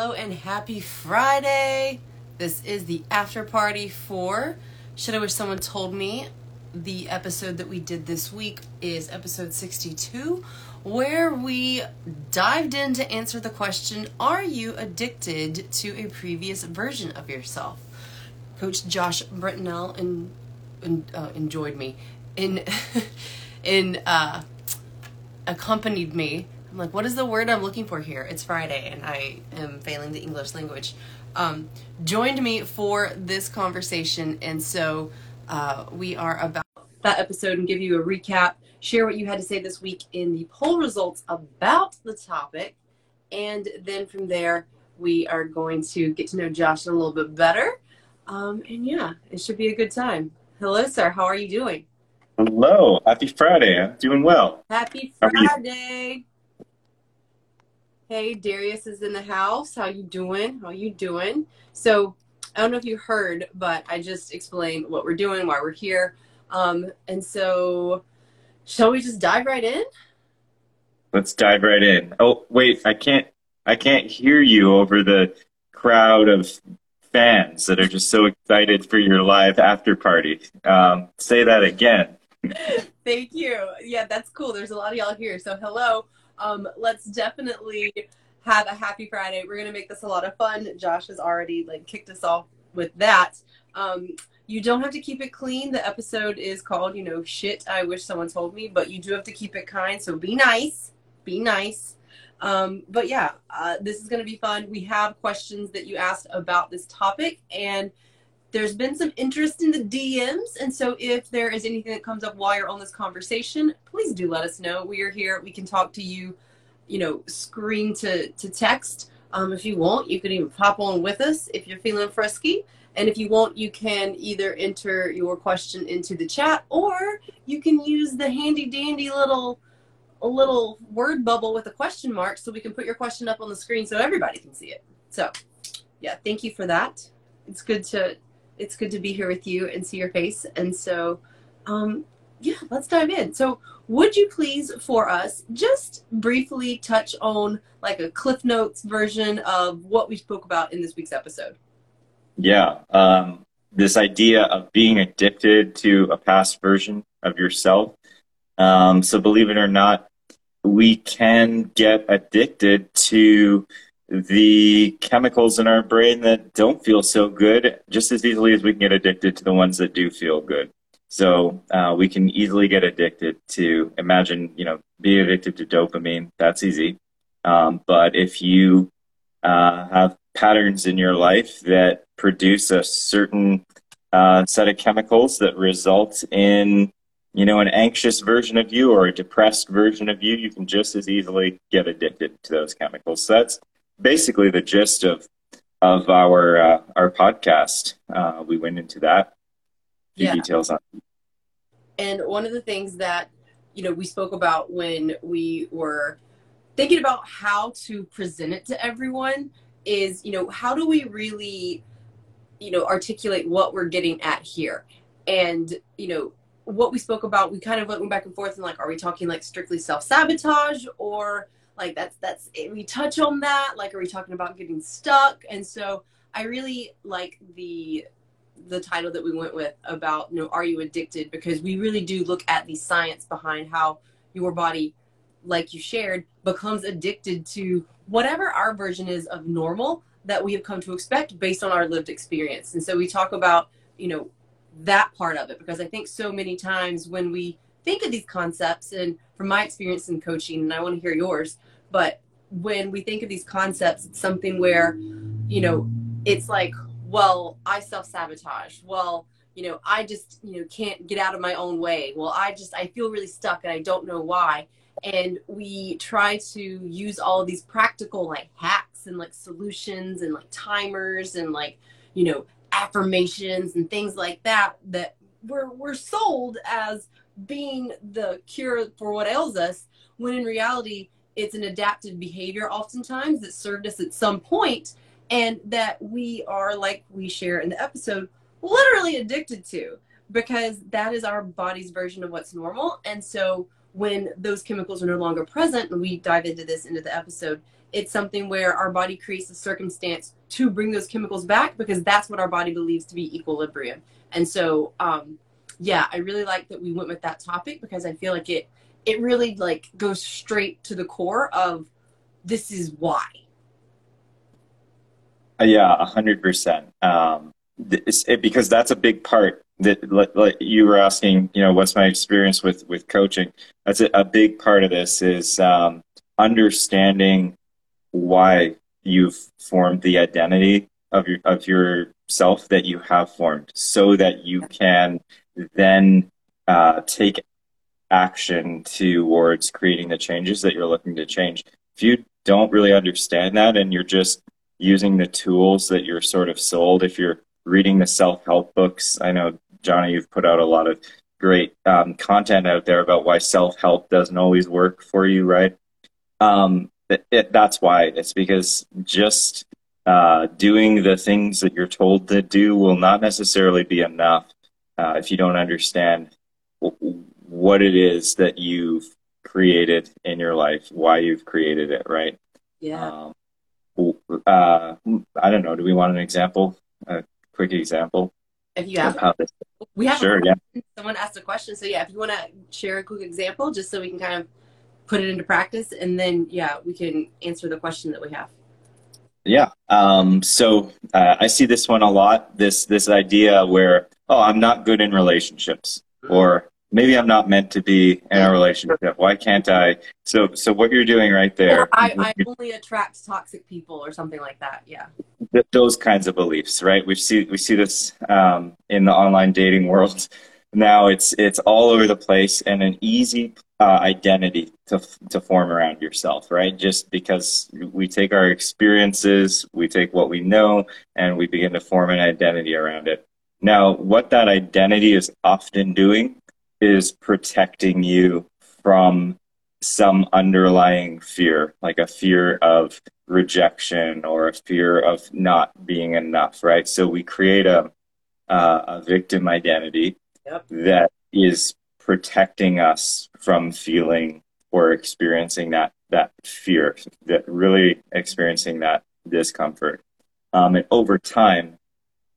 Hello and happy Friday. This is the after party for Shit I Wish Someone Told Me. The episode that we did this week is episode 62, where we dived in to answer the question Are you addicted to a previous version of yourself? Coach Josh Brintnell in, in, uh, enjoyed me, in, in, uh, accompanied me I'm like, what is the word I'm looking for here? It's Friday, and I am failing the English language. Um, joined me for this conversation, and so uh, we are about that episode and give you a recap, share what you had to say this week in the poll results about the topic, and then from there we are going to get to know Josh a little bit better. Um, and yeah, it should be a good time. Hello, sir. How are you doing? Hello. Happy Friday. I'm doing well. Happy Friday. Hey, Darius is in the house. How you doing? How you doing? So, I don't know if you heard, but I just explained what we're doing, why we're here. Um, and so, shall we just dive right in? Let's dive right in. Oh, wait, I can't I can't hear you over the crowd of fans that are just so excited for your live after party. Um, say that again. Thank you. Yeah, that's cool. There's a lot of y'all here. So, hello. Um, let's definitely have a happy Friday. We're gonna make this a lot of fun. Josh has already like kicked us off with that. Um, you don't have to keep it clean. The episode is called, you know, shit. I wish someone told me, but you do have to keep it kind. So be nice. Be nice. Um, but yeah, uh, this is going to be fun. We have questions that you asked about this topic, and there's been some interest in the DMs. And so if there is anything that comes up while you're on this conversation, please do let us know. We are here. We can talk to you, you know, screen to, to text. Um, if you want, you can even pop on with us if you're feeling frisky. And if you want, you can either enter your question into the chat or you can use the handy dandy little a little word bubble with a question mark so we can put your question up on the screen so everybody can see it. So, yeah, thank you for that. It's good to it's good to be here with you and see your face. And so, um, yeah, let's dive in. So, would you please, for us, just briefly touch on like a Cliff Notes version of what we spoke about in this week's episode? Yeah. Um, this idea of being addicted to a past version of yourself. Um, so, believe it or not, we can get addicted to the chemicals in our brain that don't feel so good just as easily as we can get addicted to the ones that do feel good. So uh, we can easily get addicted to imagine, you know, being addicted to dopamine. That's easy. Um, but if you uh, have patterns in your life that produce a certain uh, set of chemicals that result in, you know, an anxious version of you or a depressed version of you, you can just as easily get addicted to those chemicals. So that's basically the gist of of our uh, our podcast. Uh, we went into that. yeah. details on. And one of the things that you know we spoke about when we were thinking about how to present it to everyone is you know how do we really you know articulate what we're getting at here and you know what we spoke about we kind of went back and forth and like are we talking like strictly self-sabotage or like that's that's eh, we touch on that like are we talking about getting stuck? And so i really like the the title that we went with about you know are you addicted? Because we really do look at the science behind how your body like you shared becomes addicted to whatever our version is of normal that we have come to expect based on our lived experience. And so we talk about you know that part of it because i think so many times when we think of these concepts and from my experience in coaching and i want to hear yours but when we think of these concepts, it's something where, you know, it's like, well, I self sabotage. Well, you know, I just, you know, can't get out of my own way. Well, I just, I feel really stuck and I don't know why. And we try to use all these practical like hacks and like solutions and like timers and like, you know, affirmations and things like that that we're, we're sold as being the cure for what ails us when in reality it's an adaptive behavior oftentimes that served us at some point and that we are like we share in the episode literally addicted to because that is our body's version of what's normal and so when those chemicals are no longer present, and we dive into this into the episode, it's something where our body creates a circumstance to bring those chemicals back because that's what our body believes to be equilibrium. And so, um, yeah, I really like that we went with that topic because I feel like it it really like goes straight to the core of this is why. Uh, yeah, a hundred percent. Um, because that's a big part that like you were asking. You know, what's my experience with with coaching? That's a, a big part of this is um, understanding why you've formed the identity of your of yourself that you have formed, so that you can then uh, take action towards creating the changes that you're looking to change. If you don't really understand that and you're just using the tools that you're sort of sold, if you're reading the self help books, I know, Johnna, you've put out a lot of great um, content out there about why self help doesn't always work for you, right? Um, it, it, that's why. It's because just uh, doing the things that you're told to do will not necessarily be enough uh, if you don't understand what it is that you've created in your life, why you've created it, right? Yeah. Um, uh, I don't know. Do we want an example? A quick example? If you have, we have. Sure. Yeah. Someone asked a question, so yeah. If you want to share a quick example, just so we can kind of put it into practice, and then yeah, we can answer the question that we have. Yeah. Um, so uh, I see this one a lot. This this idea where oh, I'm not good in relationships, or maybe I'm not meant to be in a relationship. Why can't I? So, so what you're doing right there. I, I only attract toxic people or something like that. Yeah. Th- those kinds of beliefs, right? We see, we see this um, in the online dating world. Now it's, it's all over the place and an easy uh, identity to, to form around yourself, right? Just because we take our experiences, we take what we know, and we begin to form an identity around it. Now, what that identity is often doing is protecting you from some underlying fear, like a fear of rejection or a fear of not being enough, right? So we create a uh, a victim identity yep. that is protecting us from feeling or experiencing that that fear, that really experiencing that discomfort. Um, and over time,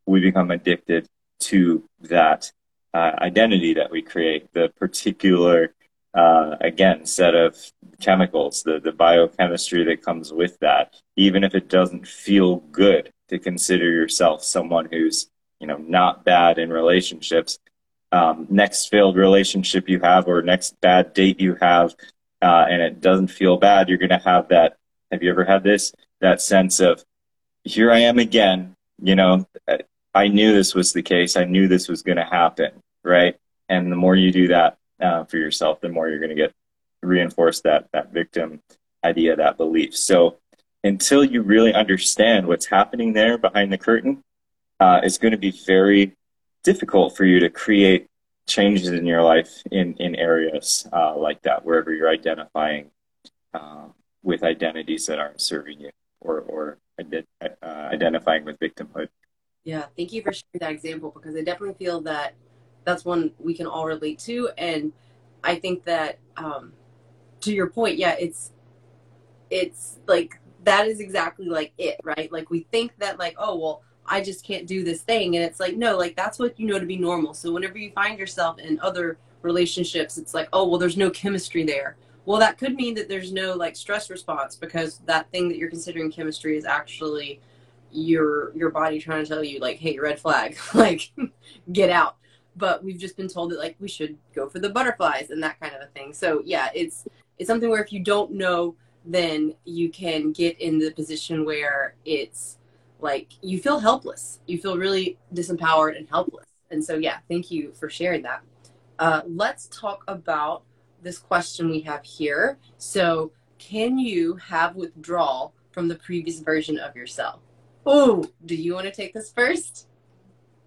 we become addicted to that uh, identity that we create, the particular, uh, again, set of chemicals, the, the biochemistry that comes with that, even if it doesn't feel good to consider yourself someone who's, you know, not bad in relationships. Um, next failed relationship you have or next bad date you have, uh, and it doesn't feel bad, you're going to have that. Have you ever had this? That sense of, here I am again. You know, I knew this was the case. I knew this was going to happen, right? And the more you do that uh, for yourself, the more you're going to get reinforce that that victim idea, that belief. So until you really understand what's happening there behind the curtain, uh, it's going to be very difficult for you to create changes in your life in in areas uh, like that, wherever you're identifying uh, with identities that aren't serving you, or or uh, identifying with victimhood. Yeah, thank you for sharing that example because I definitely feel that that's one we can all relate to, and I think that um, to your point, yeah, it's it's like that is exactly like it, right? Like we think that like oh well I just can't do this thing, and it's like no, like that's what you know to be normal. So whenever you find yourself in other relationships, it's like oh well, there's no chemistry there. Well, that could mean that there's no like stress response because that thing that you're considering chemistry is actually your your body trying to tell you like hey red flag like get out. But we've just been told that like we should go for the butterflies and that kind of a thing. So yeah it's it's something where if you don't know then you can get in the position where it's like you feel helpless. You feel really disempowered and helpless. And so yeah thank you for sharing that. Uh, let's talk about this question we have here. So can you have withdrawal from the previous version of yourself Oh, do you want to take this first?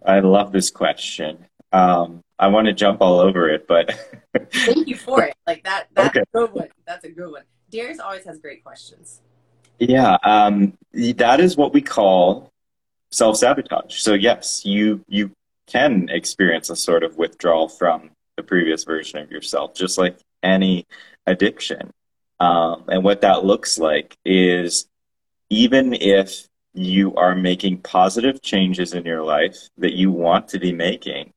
I love this question. Um, I want to jump all over it, but thank you for it. Like that. That's okay. a good one. That's a good one. Darius always has great questions. Yeah, um, that is what we call self sabotage. So yes, you you can experience a sort of withdrawal from the previous version of yourself, just like any addiction. Um, and what that looks like is even if you are making positive changes in your life that you want to be making,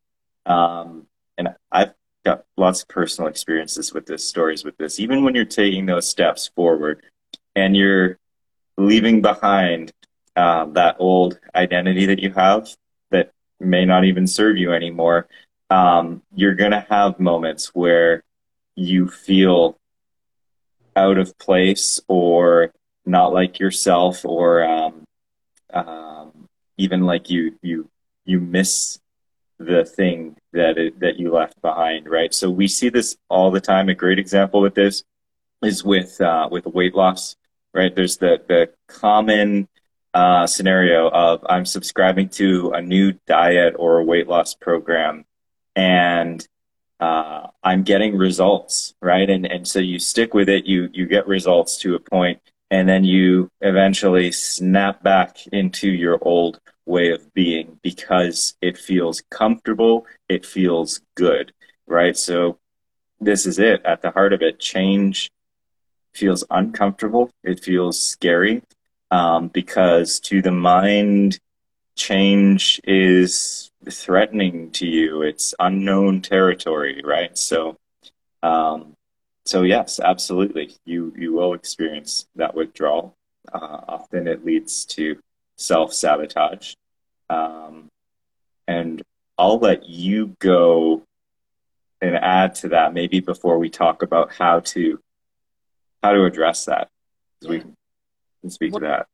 um, and I've got lots of personal experiences with this, stories with this, even when you're taking those steps forward and you're leaving behind uh, that old identity that you have that may not even serve you anymore, um, you're going to have moments where you feel out of place or not like yourself or um, um, even like you you you miss the thing that it, that you left behind right? So we see this all the time. A great example with this is with uh, with weight loss right? There's the the common uh, scenario of I'm subscribing to a new diet or a weight loss program and uh, I'm getting results, right? And and so you stick with it, you you get results to a point, and then you eventually snap back into your old way of being because it feels comfortable, it feels good, right? So this is it. At the heart of it, change feels uncomfortable. It feels scary um, because to the mind, change is threatening to you. It's unknown territory, right? So, um, so yes, absolutely, you you will experience that withdrawal. Uh, often it leads to self sabotage, um, and I'll let you go and add to that maybe before we talk about how to how to address that. Yeah. We can speak to that.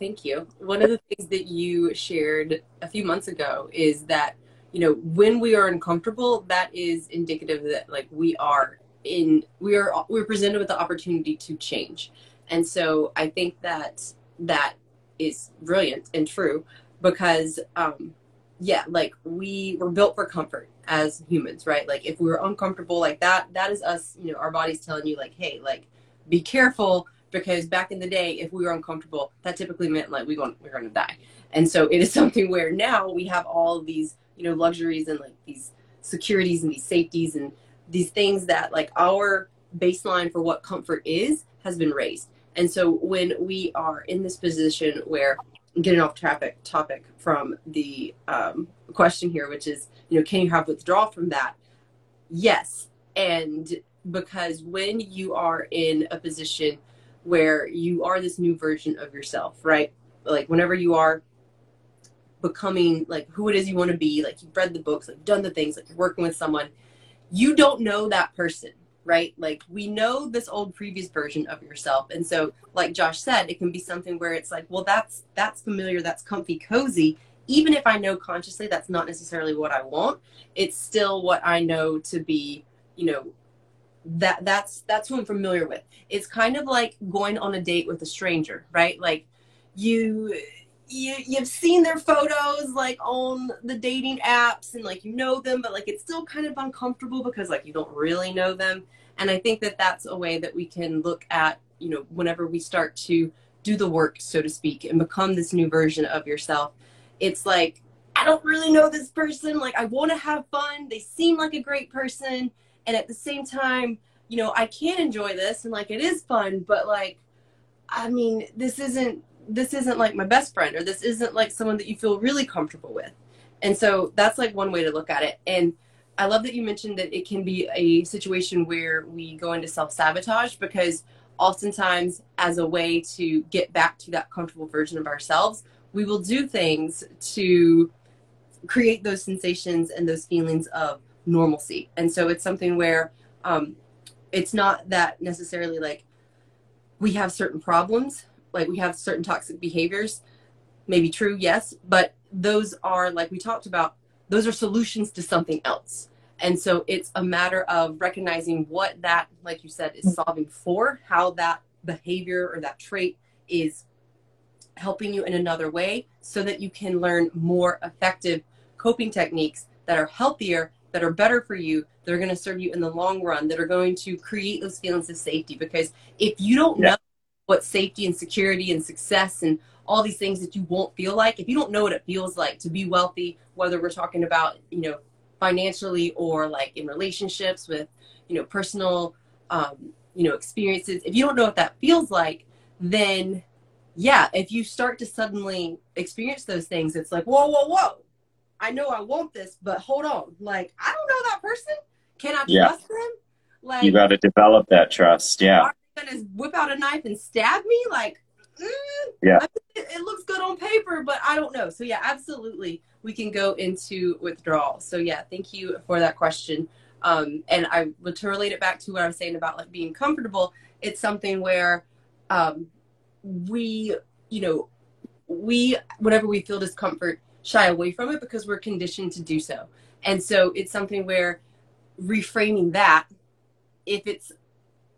Thank you. One of the things that you shared a few months ago is that, you know, when we are uncomfortable, that is indicative that like we are in we are we're presented with the opportunity to change. And so I think that that is brilliant and true because um yeah, like we were built for comfort as humans, right? Like if we were uncomfortable like that, that is us, you know, our body's telling you like, hey, like be careful because back in the day, if we were uncomfortable, that typically meant like we going we're going to die. And so it is something where now we have all these you know luxuries and like these securities and these safeties and these things that like our baseline for what comfort is has been raised. And so when we are in this position where getting off traffic topic from the um, question here, which is, you know, can you have withdrawal from that? Yes. And because when you are in a position where you are this new version of yourself, right? Like whenever you are becoming like who it is you want to be, like you've read the books, like done the things, like you're working with someone, you don't know that person, right? Like we know this old previous version of yourself. And so like Josh said, it can be something where it's like, well that's that's familiar, that's comfy, cozy. Even if I know consciously that's not necessarily what I want, it's still what I know to be, you know, that that's that's who I'm familiar with. It's kind of like going on a date with a stranger, right? Like you you you've seen their photos like on the dating apps and like you know them but like it's still kind of uncomfortable because like you don't really know them. And i think that that's a way that we can look at you know whenever we start to do the work so to speak and become this new version of yourself. It's like i don't really know this person. Like i want to have fun. They seem like a great person. And at the same time you know i can enjoy this and like it is fun but like i mean this isn't this isn't like my best friend or this isn't like someone that you feel really comfortable with and so that's like one way to look at it and i love that you mentioned that it can be a situation where we go into self-sabotage because oftentimes as a way to get back to that comfortable version of ourselves we will do things to create those sensations and those feelings of normalcy. And so it's something where um, it's not that necessarily like we have certain problems, like we have certain toxic behaviors. Maybe true, yes, but those are like we talked about, those are solutions to something else. And so it's a matter of recognizing what that, like you said, is mm-hmm. solving for, how that behavior or that trait is helping you in another way so that you can learn more effective coping techniques that are healthier that are better for you, that are going to serve you in the long run, that are going to create those feelings of safety. Because if you don't know what safety and security and success and all these things that you won't feel like, if you don't know what it feels like to be wealthy, whether we're talking about, you know, financially or like in relationships with, you know, personal, um, you know, experiences, if you don't know what that feels like, then yeah, if you start to suddenly experience those things, it's like, whoa, whoa, whoa. I know I want this, but hold on. Like, I don't know that person. Can I Yeah. trust them? Like, You got to develop that trust. Yeah. Gonna whip out a knife and stab me? Like, mm, Yeah. I mean, it, it looks good on paper, but I don't know. So yeah, absolutely, we can go into withdrawal. So yeah, thank you for that question. Um, and I would to relate it back to what I was saying about like being comfortable. It's something where um, we, you know, we whenever we feel discomfort, shy away from it because we're conditioned to do so. And so it's something where reframing that, if it's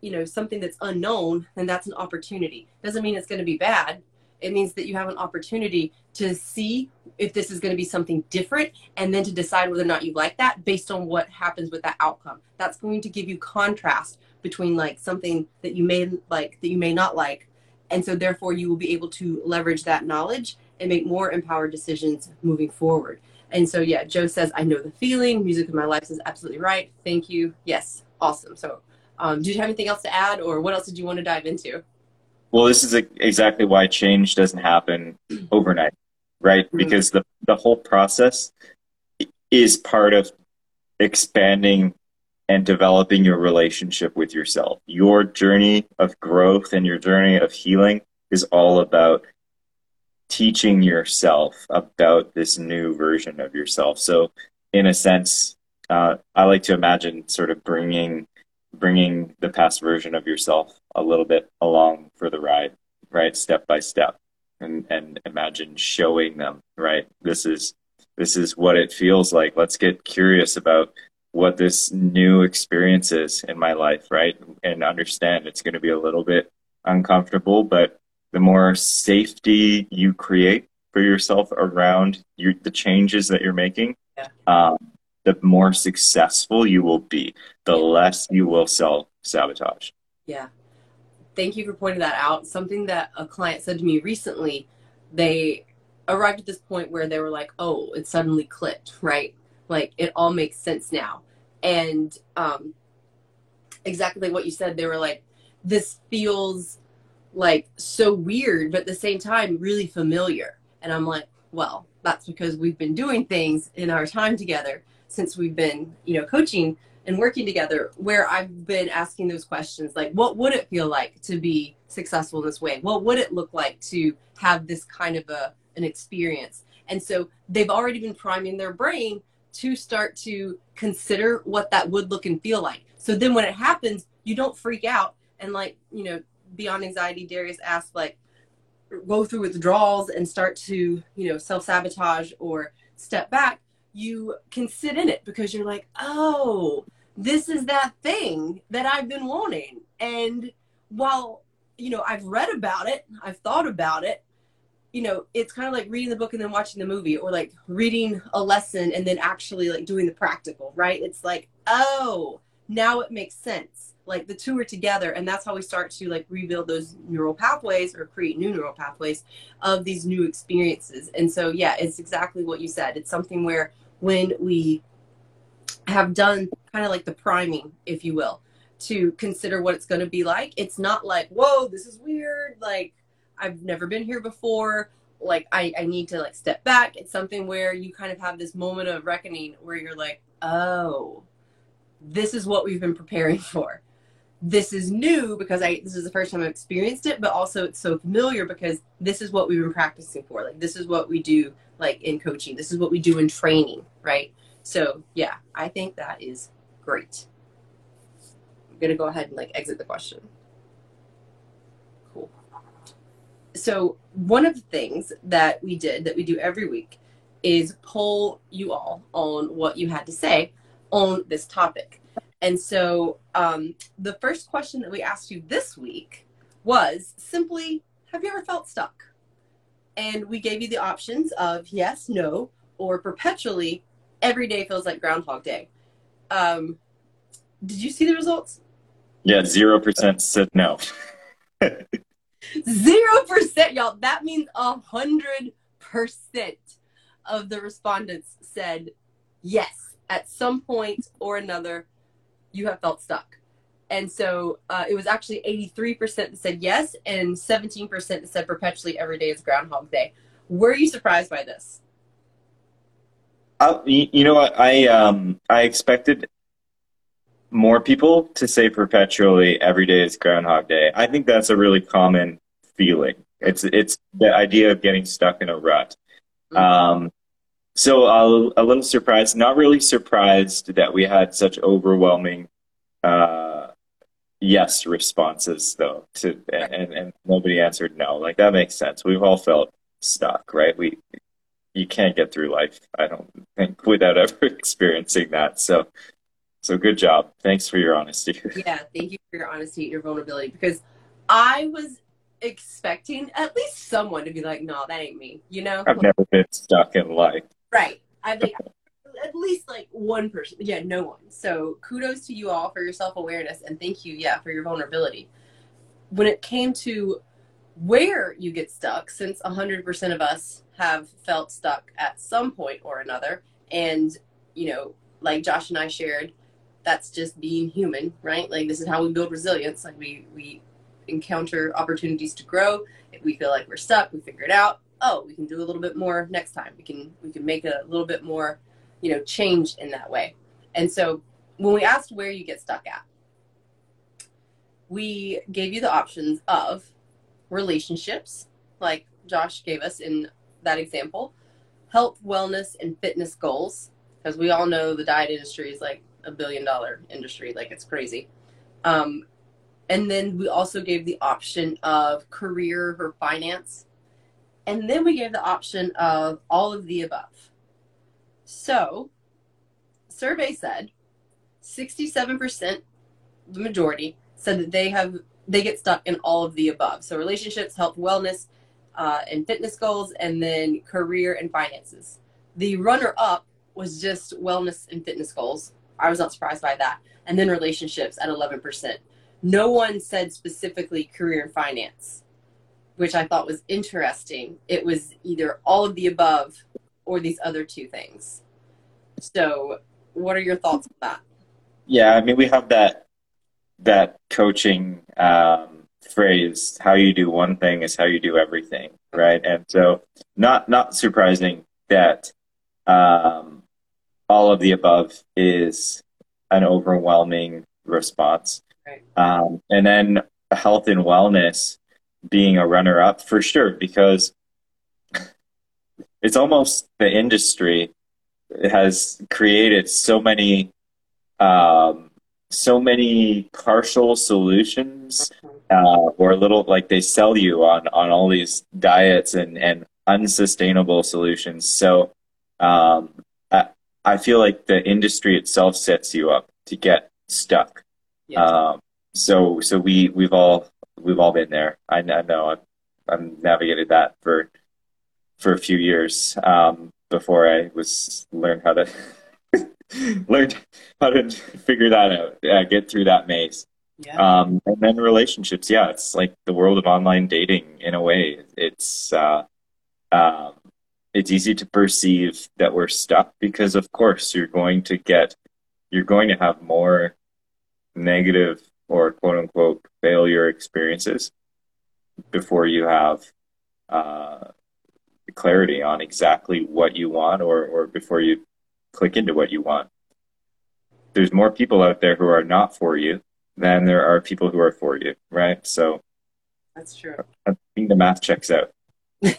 you know something that's unknown then that's an opportunity. Doesn't mean it's going to be bad. It means that you have an opportunity to see if this is going to be something different and then to decide whether or not you like that based on what happens with that outcome. That's going to give you contrast between like something that you may like that you may not like and so therefore you will be able to leverage that knowledge and make more empowered decisions moving forward. And so yeah joe says i know the feeling. Music in my life is absolutely right. Thank you. Yes. Awesome. So um, do you have anything else to add, or what else did you want to dive into? Well, this is exactly why change doesn't happen overnight, right? Mhm. Because the, the whole process is part of expanding and developing your relationship with yourself. Your journey of growth and your journey of healing is all about teaching yourself about this new version of yourself. So, in a sense, uh, I like to imagine sort of bringing bringing the past version of yourself a little bit along for the ride, right, step by step, and and imagine showing them, right, this is this is what it feels like. Let's get curious about what this new experience is in my life, right, and understand it's going to be a little bit uncomfortable, but the more safety you create for yourself around your, the changes that you're making, Yeah. um, the more successful you will be, the less you will self sabotage. Yeah. Thank you for pointing that out. Something that a client said to me recently, they arrived at this point where they were like, oh, it suddenly clicked, right? Like it all makes sense now. And um, exactly what you said, they were like, this feels like so weird, but at the same time, really familiar. And I'm like, well, that's because we've been doing things in our time together since we've been, you know, coaching and working together where I've been asking those questions like what would it feel like to be successful in this way? What would it look like to have this kind of a an experience? And so they've already been priming their brain to start to consider what that would look and feel like. So then when it happens, you don't freak out and like, you know, beyond anxiety, Darius asked like go through withdrawals and start to, you know, self-sabotage or step back you can sit in it because you're like, oh, this is that thing that I've been wanting. And while, you know, I've read about it, I've thought about it, you know, it's kind of like reading the book and then watching the movie or like reading a lesson and then actually like doing the practical, right? It's like, oh, now it makes sense. Like the two are together, and that's how we start to like rebuild those neural pathways or create new neural pathways of these new experiences. And so, yeah, it's exactly what you said. It's something where when we have done kind of like the priming, if you will, to consider what it's going to be like, it's not like, whoa, this is weird. Like, I've never been here before. Like, I, I need to like step back. It's something where you kind of have this moment of reckoning where you're like, oh, this is what we've been preparing for. This is new because I this is the first time I've experienced it, but also it's so familiar because this is what we've been practicing for. Like this is what we do like in coaching. This is what we do in training, right? So yeah, I think that is great. I'm gonna go ahead and like exit the question. Cool. So one of the things that we did that we do every week is poll you all on what you had to say on this topic. And so um, the first question that we asked you this week was simply, have you ever felt stuck? And we gave you the options of yes, no, or perpetually, every day feels like Groundhog Day. Um, did you see the results? Yeah, zero percent said no. Zero percent, y'all. That means a hundred percent of the respondents said yes at some point or another. you have felt stuck. And so uh, it was actually 83% that said yes, and 17% that said perpetually every day is Groundhog Day. Were you surprised by this? Uh, you know what? I um, I expected more people to say perpetually every day is Groundhog Day. I think that's a really common feeling. It's it's the idea of getting stuck in a rut. Mm-hmm. Um, so a, a little surprised, not really surprised that we had such overwhelming uh, yes responses though. To and, and nobody answered no. Like that makes sense. We've all felt stuck, right? We you can't get through life. I don't think without ever experiencing that. So so good job. Thanks for your honesty. Yeah, thank you for your honesty and your vulnerability because I was expecting at least someone to be like, "No, that ain't me." You know, I've never been stuck in life. Right. I think at least like one person. Yeah, no one. So kudos to you all for your self awareness and thank you, yeah, for your vulnerability. When it came to where you get stuck, since 100% of us have felt stuck at some point or another, and you know, like Josh and I shared, that's just being human, right? Like this is how we build resilience. Like we we encounter opportunities to grow. If we feel like we're stuck, we figure it out. Oh, we can do a little bit more next time. We can we can make a little bit more, you know, change in that way. And so when we asked where you get stuck at, we gave you the options of relationships, like Josh gave us in that example, health, wellness, and fitness goals, because we all know the diet industry is like a billion dollar industry, like it's crazy. Um, and then we also gave the option of career or finance. And then we gave the option of all of the above. So, survey said 67%, the majority, said that they have they get stuck in all of the above. So relationships, health, wellness, uh, and fitness goals, and then career and finances. The runner up was just wellness and fitness goals, I was not surprised by that. And then relationships at 11%. No one said specifically career and finance, which I thought was interesting. It was either all of the above or these other two things. So, what are your thoughts on that? Yeah, I mean, we have that that coaching um, phrase: "How you do one thing is how you do everything," right? And so, not not surprising that um, all of the above is an overwhelming response. Right. Um, and then health and wellness being a runner up for sure, because it's almost the industry has created so many, um, so many partial solutions, uh, or little like they sell you on, on all these diets and, and unsustainable solutions. So, um, I feel like the industry itself sets you up to get stuck. Yes. Um, so so we we've all we've all been there. I, I know I've, I've, navigated that for for a few years um, before I was learned how to learned how to figure that out, yeah, get through that maze. Yeah. Um, and then relationships, yeah, it's like the world of online dating in a way. It's uh, um, it's easy to perceive that we're stuck because of course you're going to get you're going to have more negative or quote unquote failure experiences before you have uh, clarity on exactly what you want or, or before you click into what you want. There's more people out there who are not for you than there are people who are for you, right? So that's true. I think the math checks out. I'm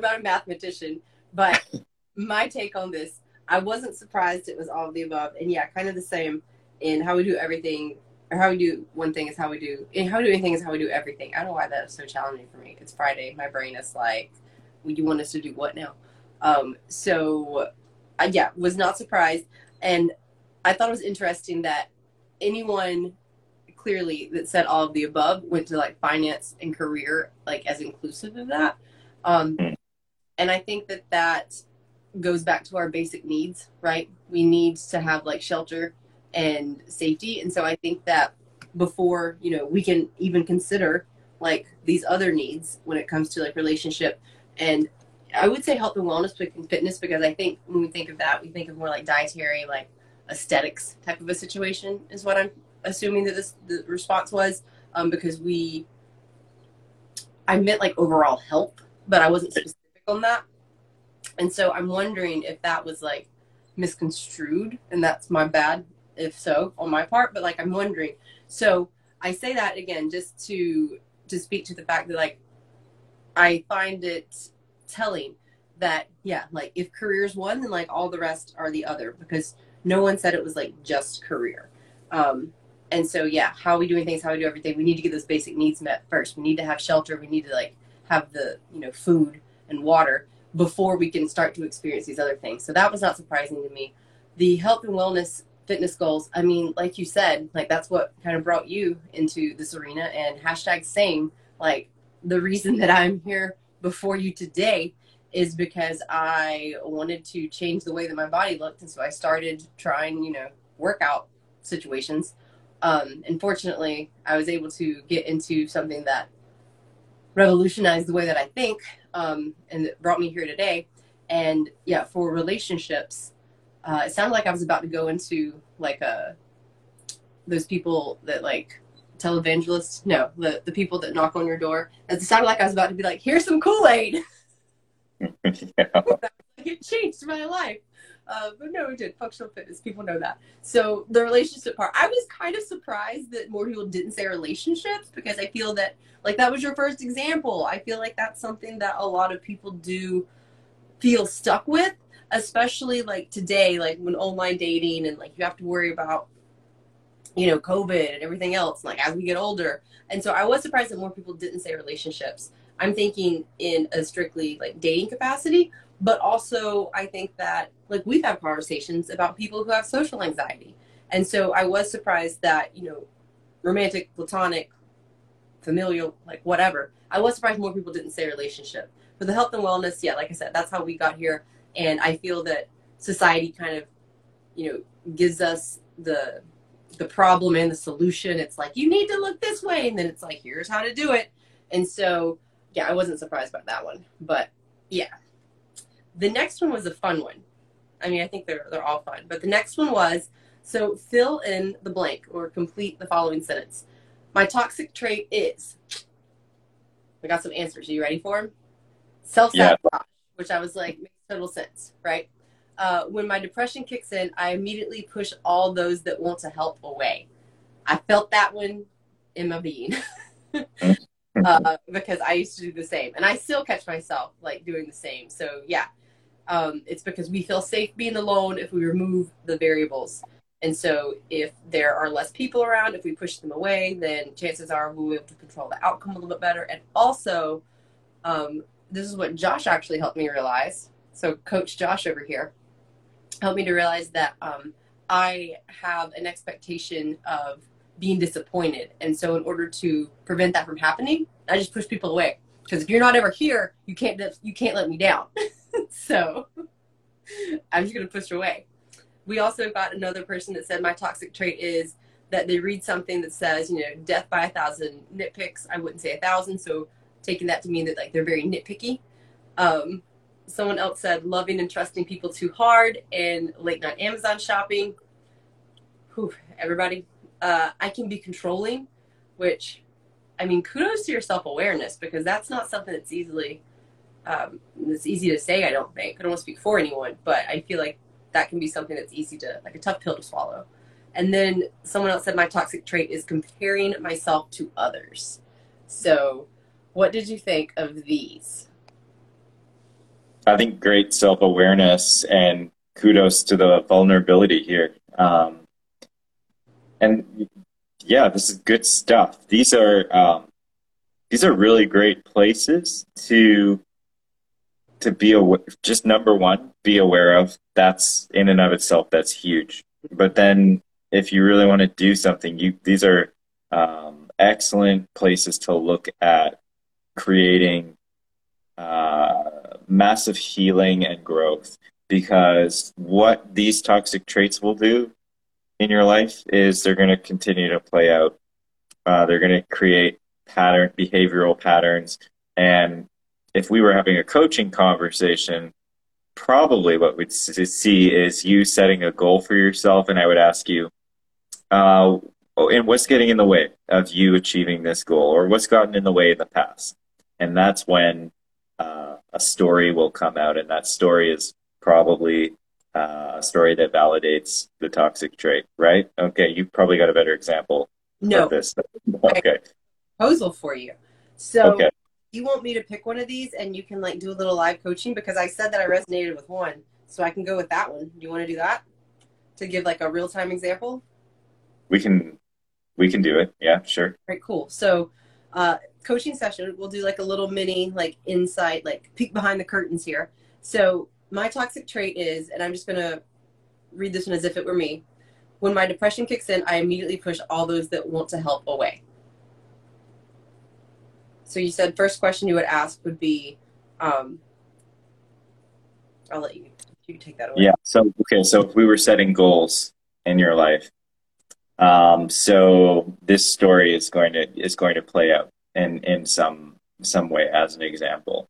not a mathematician, but my take on this, I wasn't surprised it was all of the above. And yeah, kind of the same in how we do everything, or how we do one thing is how we do, and how we do anything is how we do everything. I don't know why that's so challenging for me. It's Friday. My brain is like, well, you want us to do what now? Um, so, uh, yeah, was not surprised. And I thought it was interesting that anyone clearly that said all of the above went to like finance and career like as inclusive of that um, hmm. and I think that that goes back to our basic needs, right? We need to have like shelter and safety. And so I think that before, you know, we can even consider like these other needs when it comes to like relationship and I would say health and wellness and fitness because I think when we think of that, we think of more like dietary, like aesthetics type of a situation is what I'm assuming that this the response was um, because we I meant like overall health, but I wasn't specific on that. And so I'm wondering if that was like misconstrued and that's my bad if so on my part, but like I'm wondering. So I say that again just to to speak to the fact that like I find it telling that yeah, like if career's one, then like all the rest are the other because no one said it was like just career. Um, and so yeah, how are we doing things, how we do everything, we need to get those basic needs met first. We need to have shelter, we need to like have the, you know, food and water before we can start to experience these other things. So that was not surprising to me. The health and wellness fitness goals, I mean, like you said, like that's what kind of brought you into this arena and hashtag same, like the reason that I'm here before you today is because I wanted to change the way that my body looked. And so I started trying, you know, workout situations. Um, and fortunately, I was able to get into something that revolutionized the way that I think um, and it brought me here today. And yeah, for relationships, uh, it sounded like I was about to go into like a uh, those people that like televangelists. No, the the people that knock on your door. It sounded like I was about to be like, "Here's some Kool Aid." yeah. it changed my life. Uh, but no, it did. Functional fitness, people know that. So the relationship part, I was kind of surprised that more people didn't say relationships because I feel that like that was your first example. I feel like that's something that a lot of people do feel stuck with, especially like today, like when online dating and like you have to worry about you know COVID and everything else. Like as we get older, and so I was surprised that more people didn't say relationships. I'm thinking in a strictly like dating capacity, but also I think that like we've had conversations about people who have social anxiety. And so I was surprised that, you know, romantic, platonic, familial, like whatever. I was surprised more people didn't say relationship. For the health and wellness, yeah, like I said, that's how we got here. And I feel that society kind of, you know, gives us the the problem and the solution. It's like you need to look this way, and then it's like here's how to do it. And so yeah, I wasn't surprised by that one. But yeah. The next one was a fun one. I mean, I think they're they're all fun. But the next one was so fill in the blank or complete the following sentence. My toxic trait is I got some answers. Are you ready for them? Self sabotage, yeah. which I was like total sense, right? Uh, when my depression kicks in, I immediately push all those that want to help away. I felt that one in my being. uh, because I used to do the same, and I still catch myself like doing the same. So yeah, um, it's because we feel safe being alone if we remove the variables. And so if there are less people around, if we push them away, then chances are we'll be able to control the outcome a little bit better. And also, um, this is what Josh actually helped me realize. So Coach Josh over here helped me to realize that um, I have an expectation of being disappointed. And so in order to prevent that from happening, I just push people away. Because if you're not ever here, you can't you can't let me down. so I'm just gonna push away. We also got another person that said my toxic trait is that they read something that says, you know, death by a thousand nitpicks. I wouldn't say a thousand, so taking that to mean that like they're very nitpicky. Um, someone else said loving and trusting people too hard and late night Amazon shopping. Whew, everybody, uh, I can be controlling, which, I mean, kudos to your self awareness because that's not something that's easily, um, it's easy to say. I don't think I don't want to speak for anyone, but I feel like that can be something that's easy to like a tough pill to swallow. And then someone else said my toxic trait is comparing myself to others. So, what did you think of these? I think great self awareness and kudos to the vulnerability here. Um, and yeah, this is good stuff. These are um, these are really great places to to be aware. Just number one, be aware of. That's in and of itself, that's huge. But then, if you really want to do something, you these are um, excellent places to look at creating uh, massive healing and growth. Because what these toxic traits will do in your life is they're going to continue to play out. Uh, they're going to create pattern behavioral patterns. And if we were having a coaching conversation, probably what we'd see is you setting a goal for yourself, and I would ask you, uh, oh, and what's getting in the way of you achieving this goal, or what's gotten in the way in the past? And that's when a story will come out, and that story is probably uh, a story that validates the toxic trait, right? Okay, you probably got a better example no. of this. Okay. Proposal for you. So okay. you want me to pick one of these and you can like do a little live coaching because I said that I resonated with one. So I can go with that one. Do you want to do that? To give like a real time example? We can we can do it. Yeah, sure. All right, cool. So uh coaching session, we'll do like a little mini like inside, like peek behind the curtains here. So my toxic trait is, and I'm just gonna read this one as if it were me. When my depression kicks in, I immediately push all those that want to help away. So you said first question you would ask would be, um, I'll let you you take that away. Yeah. So okay. So if we were setting goals in your life, um, so this story is going to is going to play out in in some some way as an example.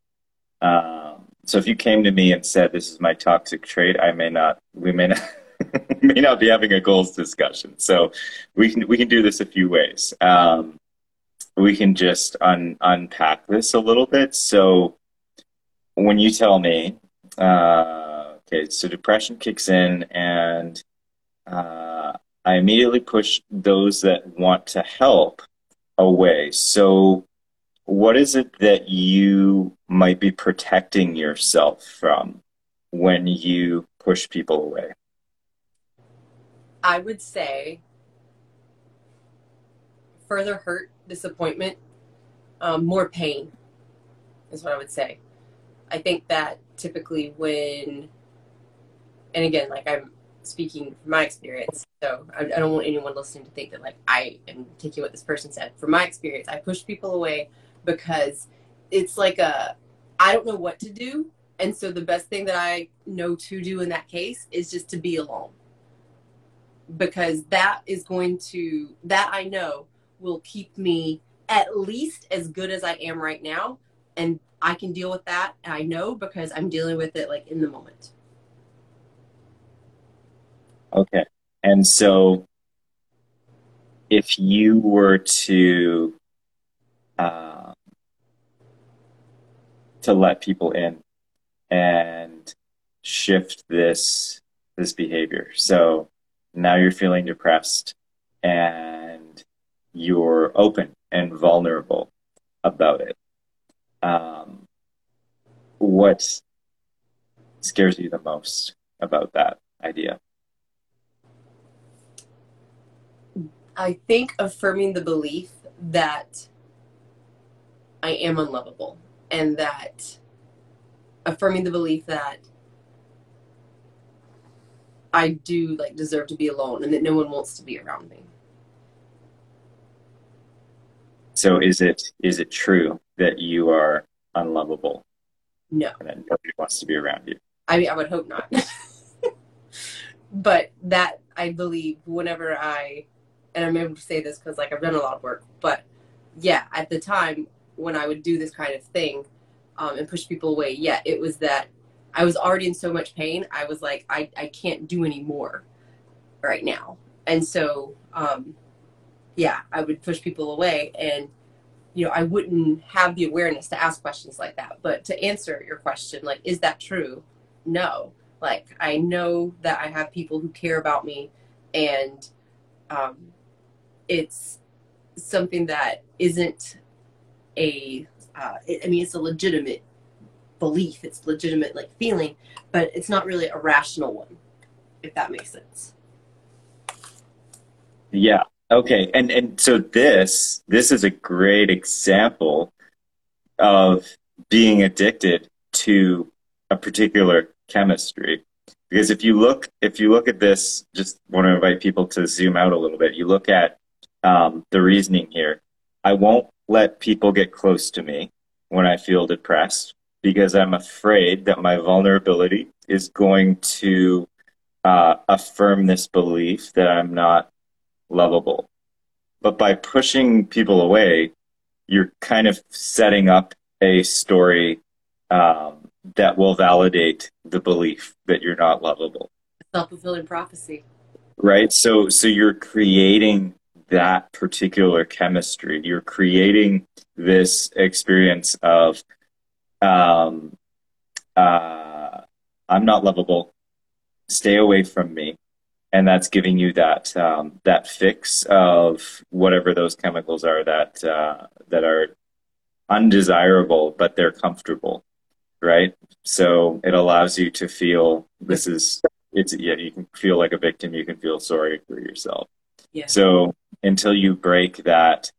Um, so if you came to me and said this is my toxic trait, I may not. We may not. may not be having a goals discussion. So we can we can do this a few ways. Um, we can just un, unpack this a little bit. So when you tell me, uh, okay, so depression kicks in, and uh, I immediately push those that want to help away. So what is it that you might be protecting yourself from when you push people away? I would say further hurt, disappointment, um, more pain is what I would say. I think that typically when, and again, like I'm speaking from my experience, so I, I don't want anyone listening to think that like I am taking what this person said. From my experience, I push people away because it's like a, I don't know what to do. And so the best thing that I know to do in that case is just to be alone because that is going to that I know will keep me at least as good as I am right now and I can deal with that I know because I'm dealing with it like in the moment. Okay. And so if you were to uh, to let people in and shift this this behavior. So now you're feeling depressed and you're open and vulnerable about it. Um, what scares you the most about that idea? I think affirming the belief that I am unlovable and that affirming the belief that I do like deserve to be alone and that no one wants to be around me. So is it is it true that you are unlovable? No. And that nobody wants to be around you. I mean I would hope not. but that I believe whenever I and I'm able to say this because like I've done a lot of work, but yeah, at the time when I would do this kind of thing um, and push people away, yeah, it was that I was already in so much pain. I was like, I, I can't do any more right now. And so, um, yeah, I would push people away and, you know, I wouldn't have the awareness to ask questions like that. But to answer your question, like, is that true? No. Like, I know that I have people who care about me and um, it's something that isn't a. Uh, I mean, it's a legitimate belief it's legitimate like feeling but it's not really a rational one if that makes sense. Yeah. Okay. And and so this this is a great example of being addicted to a particular chemistry. Because if you look if you look at this just want to invite people to zoom out a little bit. You look at um, the reasoning here i won't let people get close to me when i feel depressed because I'm afraid that my vulnerability is going to uh, affirm this belief that I'm not lovable. But by pushing people away, you're kind of setting up a story um, that will validate the belief that you're not lovable. Self-fulfilling prophecy. Right? So so you're creating that particular chemistry. You're creating this experience of um uh I'm not lovable. Stay away from me. And that's giving you that um, that fix of whatever those chemicals are that uh, that are undesirable, but they're comfortable, right? So it allows you to feel this is it's yeah you can feel like a victim, you can feel sorry for yourself. Yeah. So until you break that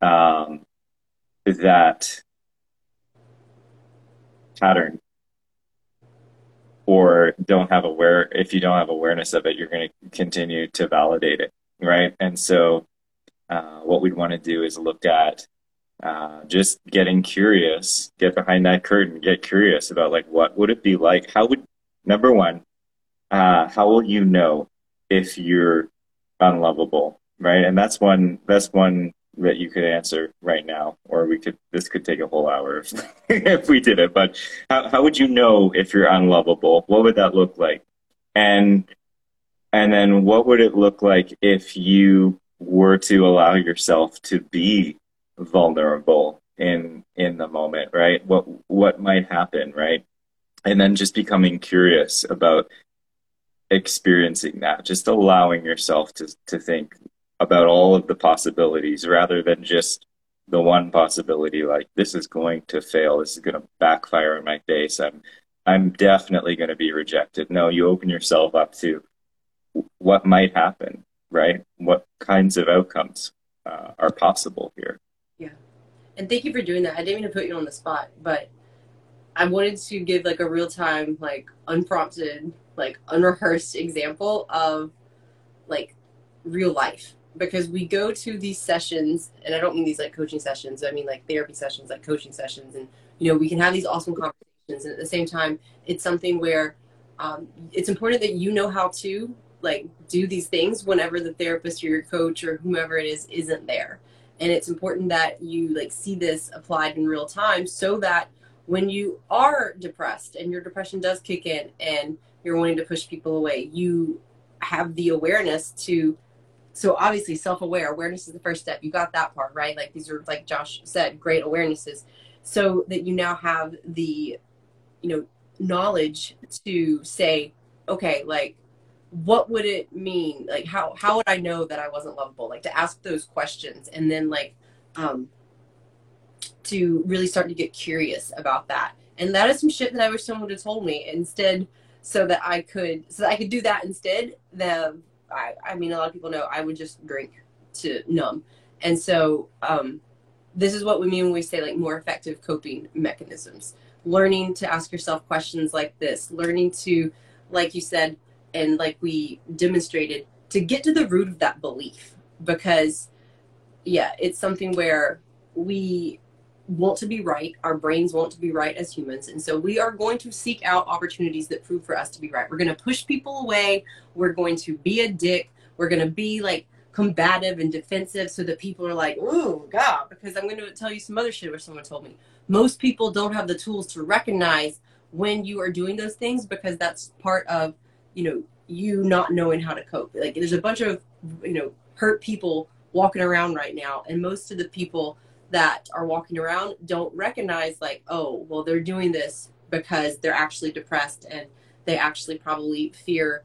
um, that pattern or don't have aware if you don't have awareness of it you're going to continue to validate it right and so uh, what we'd want to do is look at uh, just getting curious, get behind that curtain, get curious about like what would it be like? How would number one, uh, how will you know if you're unlovable, right? And that's one that's one that you could answer right now, or we could this could take a whole hour if, if we did it. But how how would you know if you're unlovable? What would that look like? And and then what would it look like if you were to allow yourself to be vulnerable in in the moment right what what might happen right and then just becoming curious about experiencing that just allowing yourself to to think about all of the possibilities rather than just the one possibility like this is going to fail this is going to backfire in my face i'm i'm definitely going to be rejected no you open yourself up to what might happen right what kinds of outcomes uh, are possible here Yeah. and thank you for doing that. I didn't mean to put you on the spot, but I wanted to give like a real time, like unprompted, like unrehearsed example of like real life because we go to these sessions and I don't mean these like coaching sessions. I mean like therapy sessions, like coaching sessions. And, you know, we can have these awesome conversations. And at the same time, it's something where um, it's important that you know how to like do these things whenever the therapist or your coach or whomever it is isn't there and it's important that you like see this applied in real time so that when you are depressed and your depression does kick in and you're wanting to push people away you have the awareness to so obviously self-aware awareness is the first step. You got that part right? Like these are like josh said great awarenesses. So that you now have the you know knowledge to say okay like what would it mean? Like how how would i know that i wasn't lovable? Like to ask those questions and then like um to really start to get curious about that. And that is some shit that i wish someone would have told me. Instead so that i could so that i could do that instead the i i mean a lot of people know i would just drink to numb. And so um this is what we mean when we say like more effective coping mechanisms. Learning to ask yourself questions like this learning to like you said and like we demonstrated to get to the root of that belief. Because yeah it's something where we want to be right our brains want to be right as humans and so we are going to seek out opportunities that prove for us to be right. We're going to push people away we're going to be a dick we're going to be like combative and defensive so that people are like oh god because i'm going to tell you some other shit where someone told me. Most people don't have the tools to recognize when you are doing those things because that's part of you know you not knowing how to cope. Like there's a bunch of you know hurt people walking around right now and most of the people that are walking around don't recognize like oh well they're doing this because they're actually depressed and they actually probably fear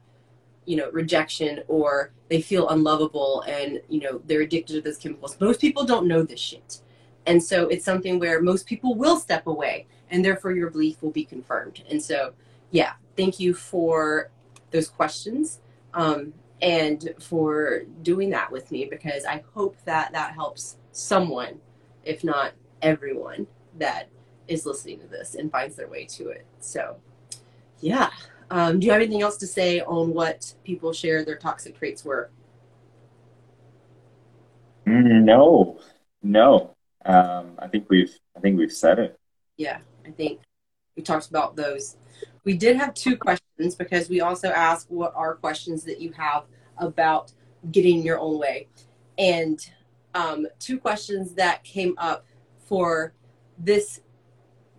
you know rejection or they feel unlovable and you know they're addicted to those chemicals. Most people don't know this shit. And so it's something where most people will step away and therefore your belief will be confirmed. And so yeah thank you for those questions um, and for doing that with me because I hope that that helps someone, if not everyone, that is listening to this and finds their way to it. So, yeah. Um, do you have anything else to say on what people shared their toxic traits were? No, no. Um, I think we've I think we've said it. Yeah, I think we talked about those we did have two questions because we also asked what are questions that you have about getting your own way. And um, two questions that came up for this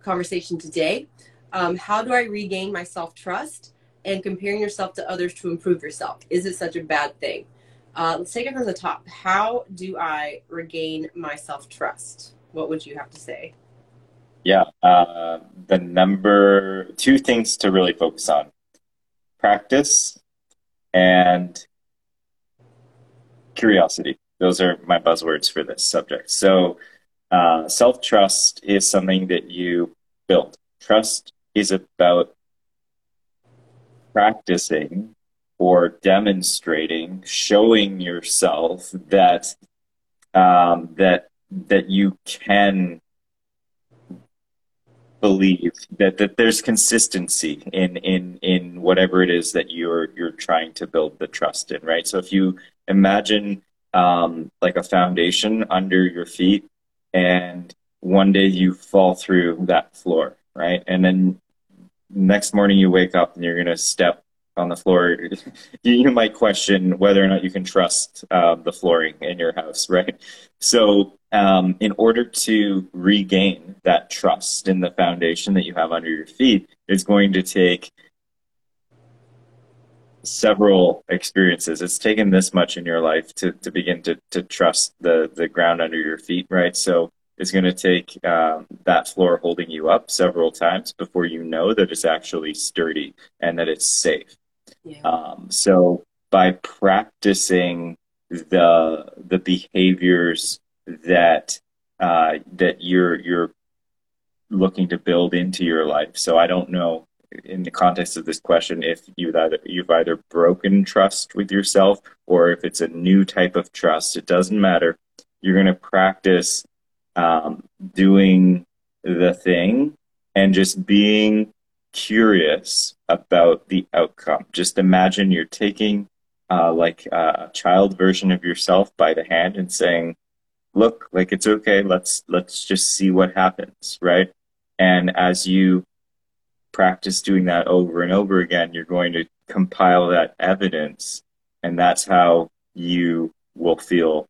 conversation today Um, how do I regain my self trust? And comparing yourself to others to improve yourself. Is it such a bad thing? Uh, let's take it from the top. How do I regain my self trust? What would you have to say? Yeah, uh, the number two things to really focus on practice and curiosity. Those are my buzzwords for this subject. So, uh, self trust is something that you build. Trust is about practicing or demonstrating, showing yourself that um, that that you can believe that, that there's consistency in, in in whatever it is that you're you're trying to build the trust in, right? So if you imagine um, like a foundation under your feet, and one day you fall through that floor, right? And then next morning you wake up and you're going to step on the floor, you might question whether or not you can trust uh, the flooring in your house, right? So, um, in order to regain that trust in the foundation that you have under your feet, it's going to take several experiences. It's taken this much in your life to, to begin to, to trust the, the ground under your feet, right? So, it's going to take um, that floor holding you up several times before you know that it's actually sturdy and that it's safe. Yeah. Um, so by practicing the the behaviors that uh, that you're you're looking to build into your life. So I don't know in the context of this question if you've either you've either broken trust with yourself or if it's a new type of trust. It doesn't matter. You're going to practice um, doing the thing and just being curious about the outcome. Just imagine you're taking uh, like a child version of yourself by the hand and saying, "Look, like it's okay. Let's let's just see what happens." Right? And as you practice doing that over and over again, you're going to compile that evidence, and that's how you will feel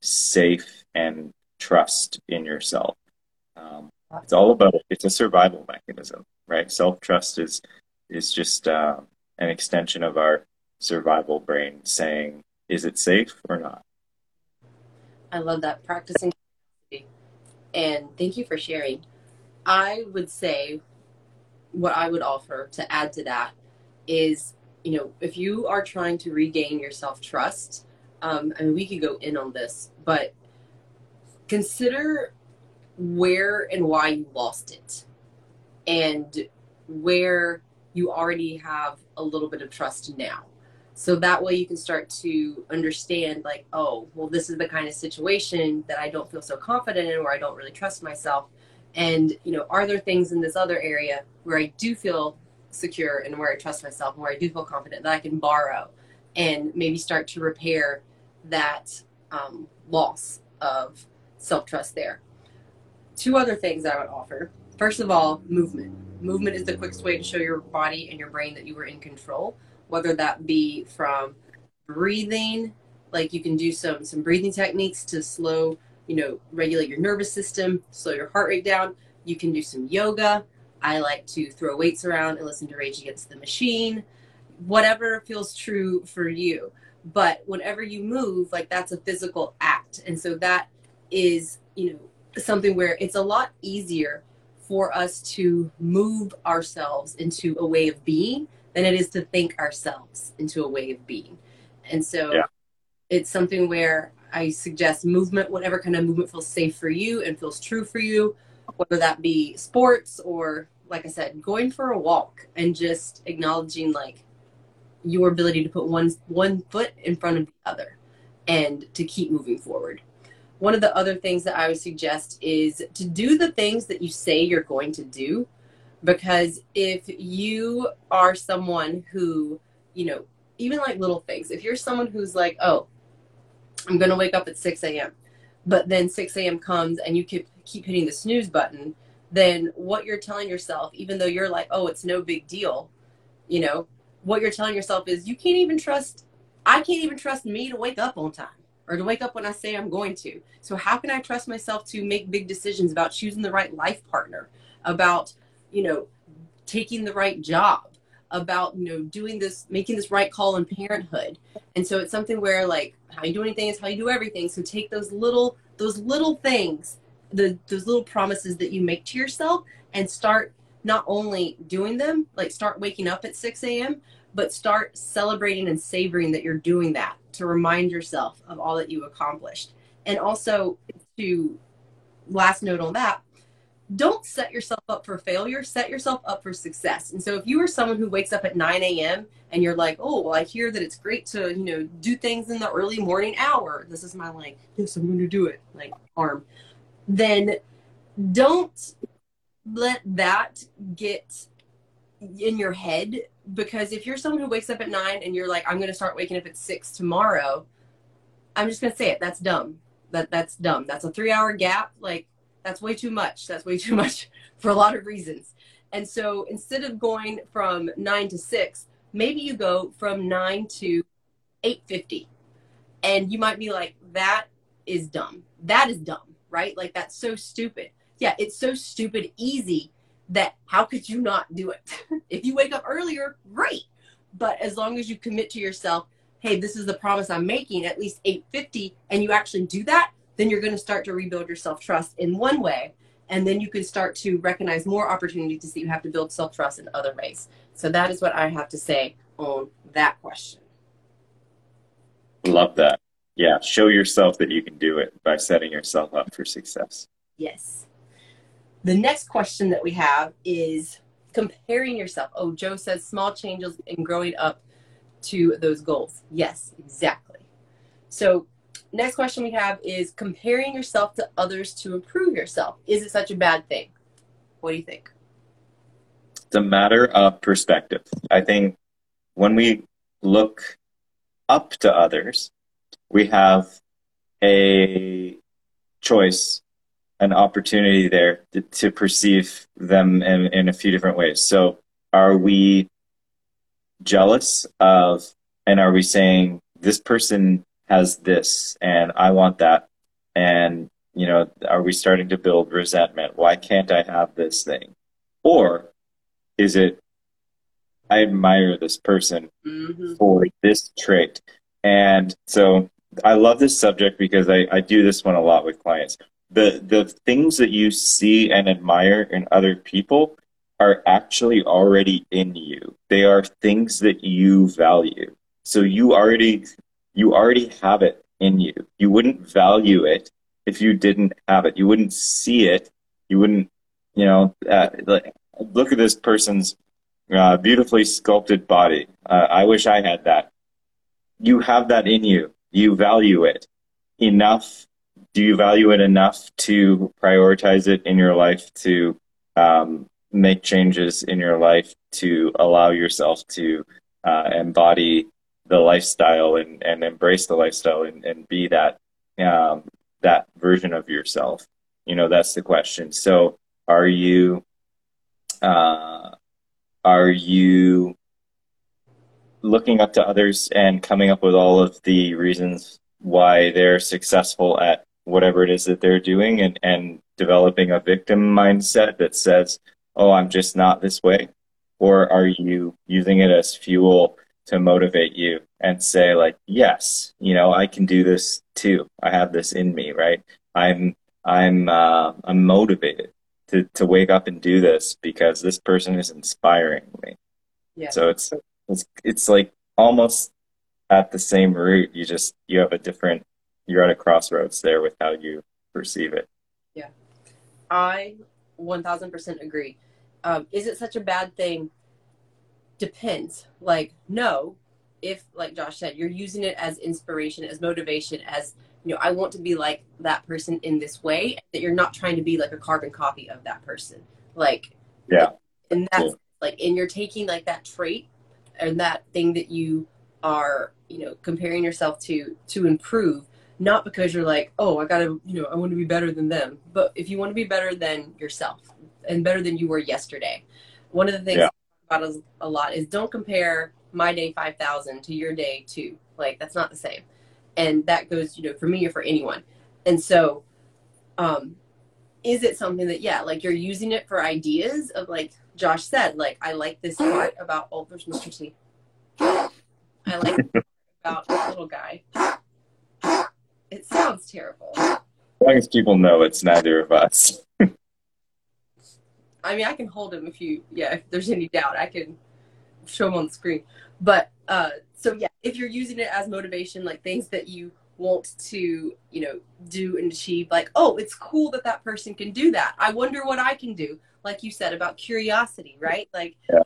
safe and trust in yourself. Um, it's all about it's a survival mechanism right? Self trust is is just uh, an extension of our survival brain saying, "Is it safe or not?" I love that practicing, and thank you for sharing. I would say what I would offer to add to that is, you know, if you are trying to regain your self trust, um, I mean, we could go in on this, but consider where and why you lost it and where you already have a little bit of trust now. So that way you can start to understand, like, oh, well, this is the kind of situation that I don't feel so confident in, where I don't really trust myself. And, you know, are there things in this other area where I do feel secure and where I trust myself and where I do feel confident that I can borrow and maybe start to repair that um, loss of self trust there? Two other things I would offer First of all, movement. Movement is the quickest way to show your body and your brain that you were in control, whether that be from breathing, like you can do some some breathing techniques to slow, you know, regulate your nervous system, slow your heart rate down. You can do some yoga. I like to throw weights around and listen to Rage Against the Machine. Whatever feels true for you. But whenever you move, like that's a physical act. And so that is, you know, something where it's a lot easier for us to move ourselves into a way of being than it is to think ourselves into a way of being. And so yeah. it's something where I suggest movement, whatever kind of movement feels safe for you and feels true for you, whether that be sports or, like I said, going for a walk and just acknowledging like your ability to put one one foot in front of the other and to keep moving forward one of the other things that I would suggest is to do the things that you say you're going to do. Because if you are someone who, you know, even like little things, if you're someone who's like, oh, I'm going to wake up at 6 a.m., but then 6 a.m. comes and you keep, keep hitting the snooze button, then what you're telling yourself, even though you're like, oh, it's no big deal, you know, what you're telling yourself is you can't even trust, I can't even trust me to wake up on time or to wake up when I say I'm going to. So how can I trust myself to make big decisions about choosing the right life partner, about, you know, taking the right job, about you know doing this, making this right call in parenthood. And so it's something where like how you do anything is how you do everything. So take those little those little things, the those little promises that you make to yourself, and start not only doing them, like start waking up at 6 a.m., but start celebrating and savoring that you're doing that to remind yourself of all that you accomplished. And also to last note on that, don't set yourself up for failure, set yourself up for success. And so if you are someone who wakes up at 9 a.m. and you're like, oh, well, I hear that it's great to, you know, do things in the early morning hour. This is my like, yes, I'm going to do it, like arm. Then don't let that get in your head because if you're someone who wakes up at nine and you're like, I'm going to start waking up at six tomorrow, I'm just going to say it. That's dumb. That that's dumb. That's a three hour gap. Like that's way too much. That's way too much for a lot of reasons. And so instead of going from nine to six, maybe you go from nine to eight fifty, and you might be like, that is dumb. That is dumb, right? Like that's so stupid. Yeah, it's so stupid easy that how could you not do it? if you wake up earlier, great. But as long as you commit to yourself, hey, this is the promise I'm making, at least 850, and you actually do that, then you're going to start to rebuild your self trust in one way. And then you can start to recognize more opportunity to see you have to build self trust in other ways. So that is what I have to say on that question. Love that. Yeah, show yourself that you can do it by setting yourself up for success. Yes. The next question that we have is comparing yourself. Oh, Joe says small changes in growing up to those goals. Yes, exactly. So, next question we have is comparing yourself to others to improve yourself. Is it such a bad thing? What do you think? It's a matter of perspective. I think when we look up to others, we have a choice an opportunity there to, to perceive them in, in a few different ways. So, are we jealous of, and are we saying this person has this and I want that? And, you know, are we starting to build resentment? Why can't I have this thing? Or is it, I admire this person mm-hmm. for this trait? And so I love this subject because I, I do this one a lot with clients the the things that you see and admire in other people are actually already in you. They are things that you value. So you already you already have it in you. You wouldn't value it if you didn't have it. You wouldn't see it. You wouldn't, you know, uh, look at this person's uh, beautifully sculpted body. Uh, I wish I had that. You have that in you. You value it enough do you value it enough to prioritize it in your life to um, make changes in your life to allow yourself to uh, embody the lifestyle and, and embrace the lifestyle and, and be that um, that version of yourself you know that's the question so are you uh, are you looking up to others and coming up with all of the reasons why they're successful at whatever it is that they're doing and, and developing a victim mindset that says, oh, I'm just not this way? Or are you using it as fuel to motivate you and say, like, yes, you know, I can do this too. I have this in me, right? I'm, I'm, uh, I'm motivated to, to wake up and do this because this person is inspiring me. Yeah. So it's, it's, it's like almost at the same root. You just, you have a different you're at a crossroads there with how you perceive it. Yeah, I 1000% agree. Um, is it such a bad thing? Depends. Like, no, if, like Josh said, you're using it as inspiration, as motivation, as, you know, I want to be like that person in this way, that you're not trying to be like a carbon copy of that person. Like, yeah. And that's like, and you're taking like that trait and that thing that you are, you know, comparing yourself to, to improve not because you're like, oh, I gotta, you know, I want to be better than them, but if you want to be better than yourself and better than you were yesterday. One of the things yeah. About a lot is don't compare my day 5000 to your day 2. Like that's not the same. And that goes, you know, for me or for anyone. And so um is it something that yeah like you're using it for ideas of like josh said like i like this part about oh there's mr t i like about this little guy it sounds terrible as long as people know it's neither of us i mean i can hold him if you yeah if there's any doubt i can show him on the screen. But uh so yeah if you're using it as motivation like things that you want to you know do and achieve like oh it's cool that that person can do that. I wonder what i can do like you said about curiosity right? Like Yeah.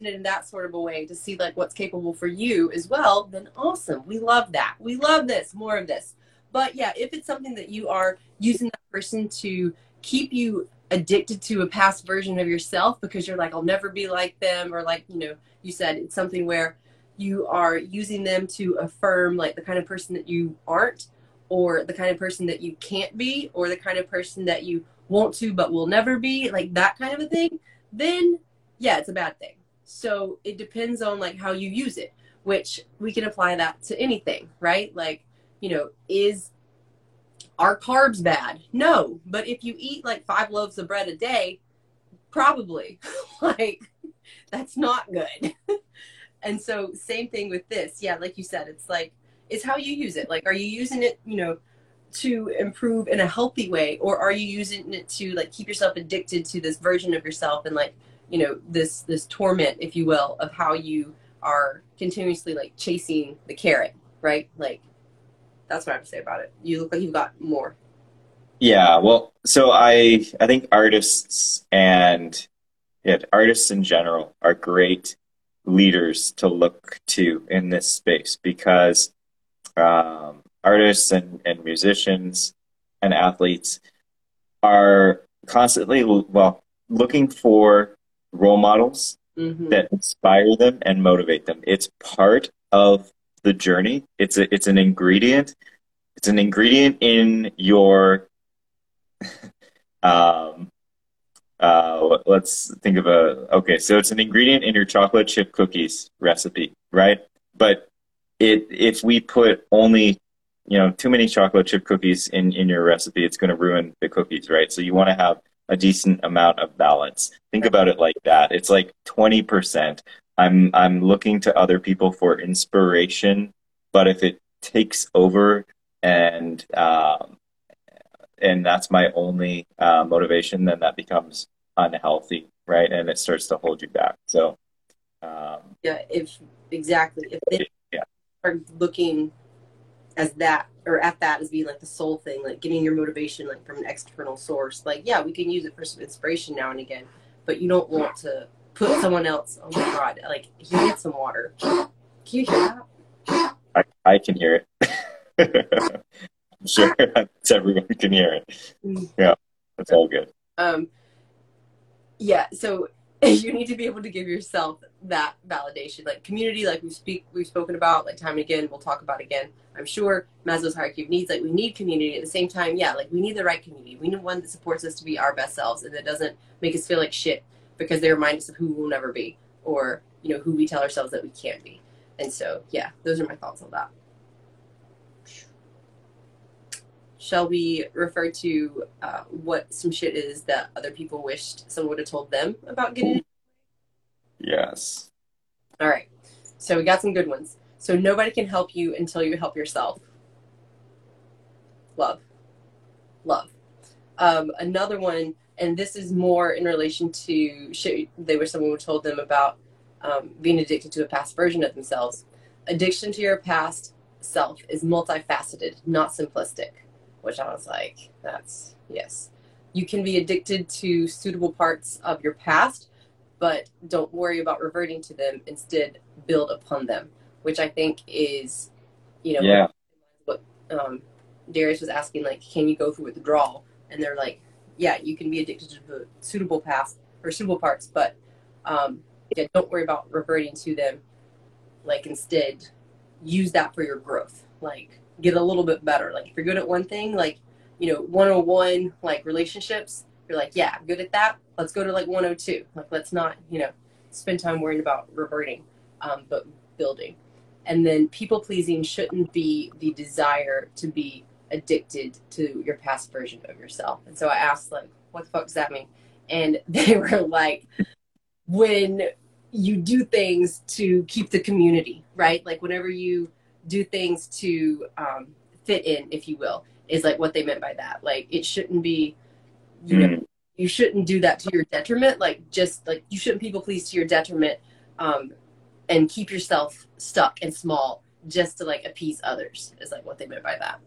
in that sort of a way to see like what's capable for you as well then awesome. We love that. We love this more of this. But yeah if it's something that you are using that person to keep you addicted to a past version of yourself because you're like i'll never be like them or like you know you said it's something where you are using them to affirm like the kind of person that you aren't or the kind of person that you can't be or the kind of person that you want to but will never be like that kind of a thing then yeah it's a bad thing. So it depends on like how you use it which we can apply that to anything right? Like you know is are carbs bad? No but if you eat like five loaves of bread a day probably. Like that's not good. And so same thing with this. Yeah like you said it's like it's how you use it. Like are you using it you know to improve in a healthy way or are you using it to like keep yourself addicted to this version of yourself and like you know this this torment if you will of how you are continuously like chasing the carrot right? Like that's what i have to say about it you look like you've got more Yeah, well, so I I think artists and yeah, artists in general are great leaders to look to in this space because um, artists and, and musicians and athletes are constantly well looking for role models mm-hmm. that inspire them and motivate them. It's part of the journey. It's a, it's an ingredient. It's an ingredient in your um uh let's think of a okay, so it's an ingredient in your chocolate chip cookies recipe, right? But it if we put only you know too many chocolate chip cookies in in your recipe, it's going to ruin the cookies, right? So you want to have a decent amount of balance. Think about it like that. It's like 20%. I'm I'm looking to other people for inspiration, but if it takes over and um, and that's my only uh, motivation, then that becomes unhealthy, right? And it starts to hold you back. So, um, yeah if exactly if they Yeah. are looking as that or at that as being like the sole thing like getting your motivation like from an external source like yeah we can use it for some inspiration now and again but you don't want to put someone else oh my god like you need some water. Can you hear that? I, I can hear it. I'm sure everyone can hear it. Yeah, that's all good. um yeah so you need to be able to give yourself that validation. Like community like we speak we've spoken about like time and again we'll talk about again i'm sure. Maslow's hierarchy of needs like we need community. At the same time yeah like we need the right community. We need one that supports us to be our best selves and that doesn't make us feel like shit because they remind us of who we'll never be or you know who we tell ourselves that we can't be and so yeah those are my thoughts on that shall we refer to uh, what some shit is that other people wished someone would have told them about getting? Yes. All right. So we got some good ones. So nobody can help you until you help yourself. Love. Love. Um, another one, and this is more in relation to they were someone who told them about um, being addicted to a past version of themselves. Addiction to your past self is multifaceted, not simplistic, which I was like, that's yes. You can be addicted to suitable parts of your past, but don't worry about reverting to them. Instead, build upon them, which I think is, you know, Yeah. what um, Darius was asking, like, can you go through withdrawal? And they're like, yeah, you can be addicted to the suitable past or suitable parts, but um, yeah, don't worry about reverting to them. Like, instead, use that for your growth. Like, get a little bit better. Like, if you're good at one thing, like, you know, 101, like relationships, you're like, yeah, I'm good at that. Let's go to like 102. Like, let's not, you know, spend time worrying about reverting, um, but building. And then people pleasing shouldn't be the desire to be addicted to your past version of yourself. And so I asked, like, what the fuck does that mean? And they were like, when you do things to keep the community, right? Like, whenever you do things to um, fit in, if you will, is like what they meant by that. Like, it shouldn't be, you know, mm. you shouldn't do that to your detriment. Like, just like you shouldn't people please to your detriment um, and keep yourself stuck and small just to like appease others, is like what they meant by that.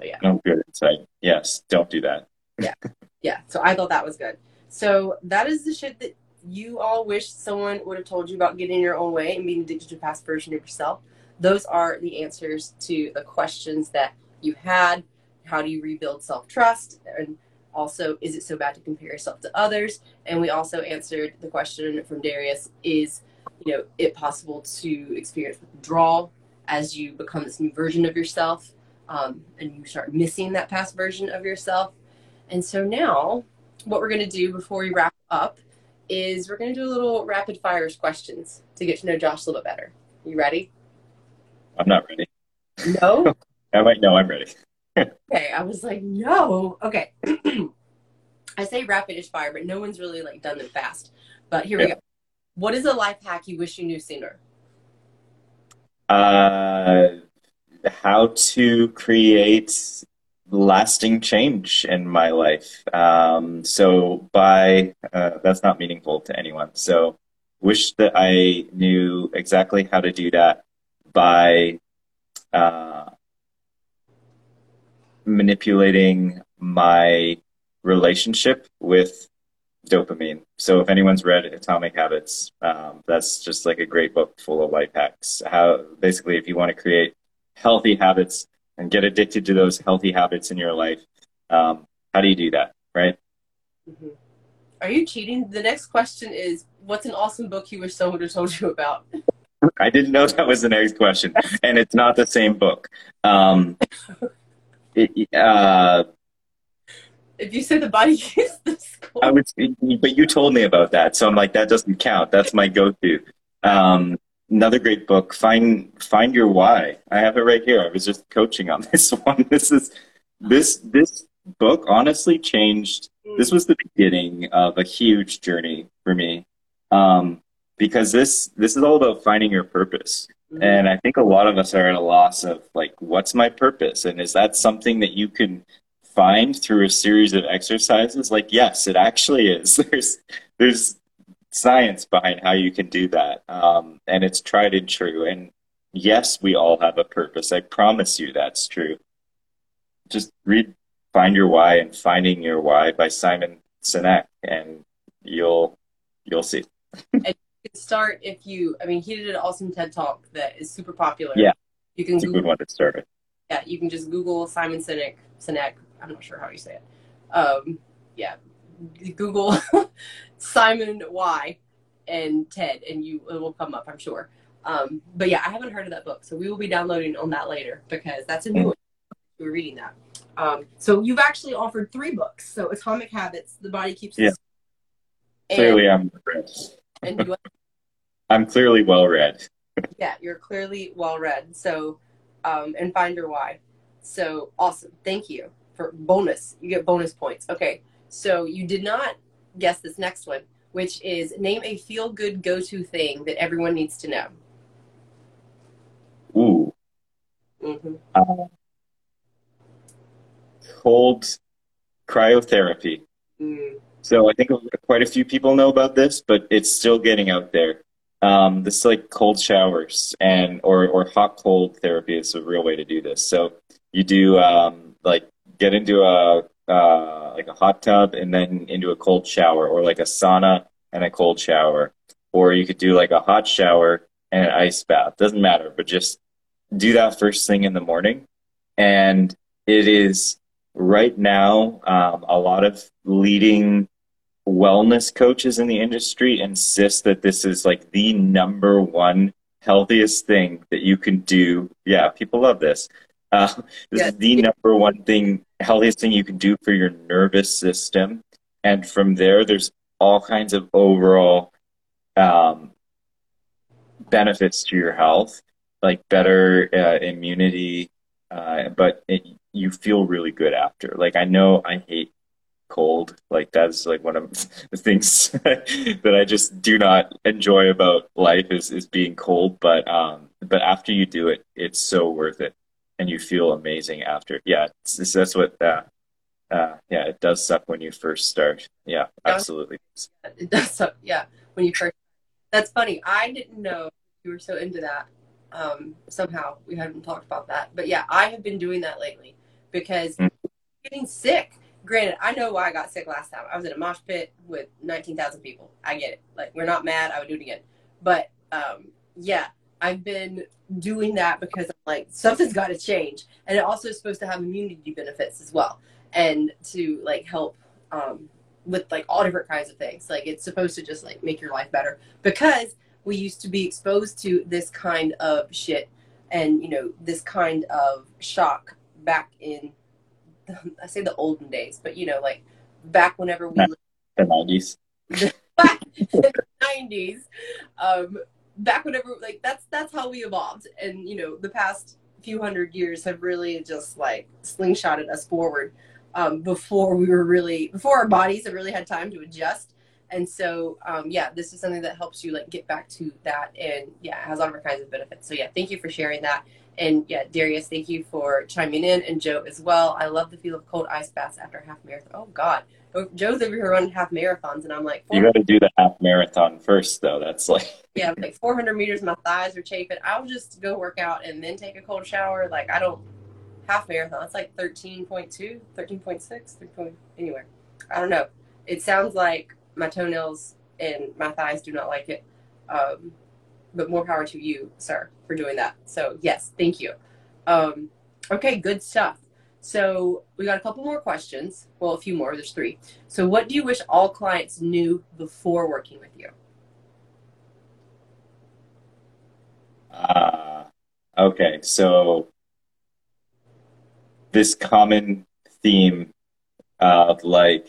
So yeah. Oh, good insight. Yes, don't do that. yeah, yeah. So I thought that was good. So that is the shit that you all wish someone would have told you about getting in your own way and being addicted to past version of yourself. Those are the answers to the questions that you had. How do you rebuild self trust? And also, is it so bad to compare yourself to others? And we also answered the question from Darius: Is you know it possible to experience withdrawal as you become this new version of yourself? Um, and you start missing that past version of yourself. And so now, what we're going to do before we wrap up is we're going to do a little rapid fires questions to get to know Josh a little bit better. You ready? I'm not ready. No? I might know I'm ready. okay, I was like, no. Okay. I say rapidish fire, but no one's really like done them fast. But here yeah. we go. What is a life hack you wish you knew sooner? Uh how to create lasting change in my life. Um, so by uh, that's not meaningful to anyone. So wish that I knew exactly how to do that by uh, manipulating my relationship with dopamine. So if anyone's read Atomic Habits, um, that's just like a great book full of life hacks. How basically, if you want to create healthy habits and get addicted to those healthy habits in your life. Um, how do you do that, right? Mm-hmm. Are you cheating? The next question is What's an awesome book you wish someone would have told you about? I didn't know that was the next question, and it's not the same book. Um, it, uh, if you said the body keeps the score. I would, but you told me about that, so I'm like, that doesn't count. That's my go-to. Um, another great book find find your why. I have it right here. I was just coaching on this one. This is this this book honestly changed this was the beginning of a huge journey for me. Um, because this this is all about finding your purpose. Mm-hmm. and i think a lot of us are at a loss of like what's my purpose? And is that something that you can find through a series of exercises? Like yes it actually is. There's there's science behind how you can do that. Um, and it's tried and true. And yes, we all have a purpose. I promise you that's true. Just read Find Your Why and Finding Your Why by Simon Sinek and you'll you'll see. and you can start if you I mean he did an awesome TED talk that is super popular. Yeah. You can it's Google, a good one to start with. Yeah, you can just Google Simon Sinek Sinek. I'm not sure how you say it. Um, yeah, Google Simon Y and Ted, and you it will come up, I'm sure. Um, but yeah, I haven't heard of that book, so we will be downloading on that later because that's a new one. We're reading that. Um, so you've actually offered three books. So Atomic Habits, The Body Keeps. Yeah. clearly, I'm read. And you, I'm clearly well read. yeah, you're clearly well read. So, um, and Find Your Why. So awesome. Thank you for bonus. You get bonus points. Okay. So you did not guess this next one, which is name a feel good go to thing that everyone needs to know. Ooh. Mm-hmm. Uh, cold cryotherapy. Mm. So I think quite a few people know about this, but it's still getting out there. Um, this is like cold showers and or or hot cold therapy is a real way to do this. So you do um, like get into a uh, like a hot tub and then into a cold shower, or like a sauna and a cold shower, or you could do like a hot shower and an ice bath. Doesn't matter, but just do that first thing in the morning. And it is right now um, a lot of leading wellness coaches in the industry insist that this is like the number one healthiest thing that you can do. Yeah, people love this. Uh, this is the number one thing, healthiest thing you can do for your nervous system. And from there, there's all kinds of overall um, benefits to your health, like better uh, immunity, uh, but it, you feel really good after. Like I know I hate cold. Like that's like one of the things that I just do not enjoy about life is is being cold. But um, but after you do it, it's so worth it, and you feel amazing after. Yeah, it's, it's, that's what. Uh, uh, yeah, it does suck when you first start. Yeah, absolutely. It does suck. Yeah, when you first. That's funny. I didn't know you were so into that. Um, somehow we hadn't talked about that, but yeah, I have been doing that lately because mm-hmm. getting sick granted, I know why I got sick last time. I was in a mosh pit with 19,000 people. I get it. Like, we're not mad. I would do it again. But um, yeah, I've been doing that because I'm like, something's got to change. And it also is supposed to have immunity benefits as well. And to like help um, with like all different kinds of things. Like, it's supposed to just like make your life better because we used to be exposed to this kind of shit and, you know, this kind of shock back in I say the olden days, but you know, like back whenever we the nineties, the nineties, um, back whenever like that's that's how we evolved, and you know, the past few hundred years have really just like slingshotted us forward um, before we were really before our bodies have really had time to adjust. And so, um, yeah, this is something that helps you like get back to that, and yeah, has all kinds of benefits. So yeah, thank you for sharing that. And yeah, Darius, thank you for chiming in, and Joe as well. I love the feel of cold ice baths after a half marathon. Oh God, oh, Joe's over here running half marathons, and I'm like, you got to do the half marathon first, though. That's like yeah, like 400 meters, my thighs are chafing. I'll just go work out and then take a cold shower. Like I don't half marathon. It's like 13.2, 13.6, 13. Anyway, I don't know. It sounds like my toenails and my thighs do not like it. Um, but more power to you, sir, for doing that. So yes, thank you. Um, okay, good stuff. So we got a couple more questions. Well, a few more. There's three. So what do you wish all clients knew before working with you? Uh, okay, so this common theme of like,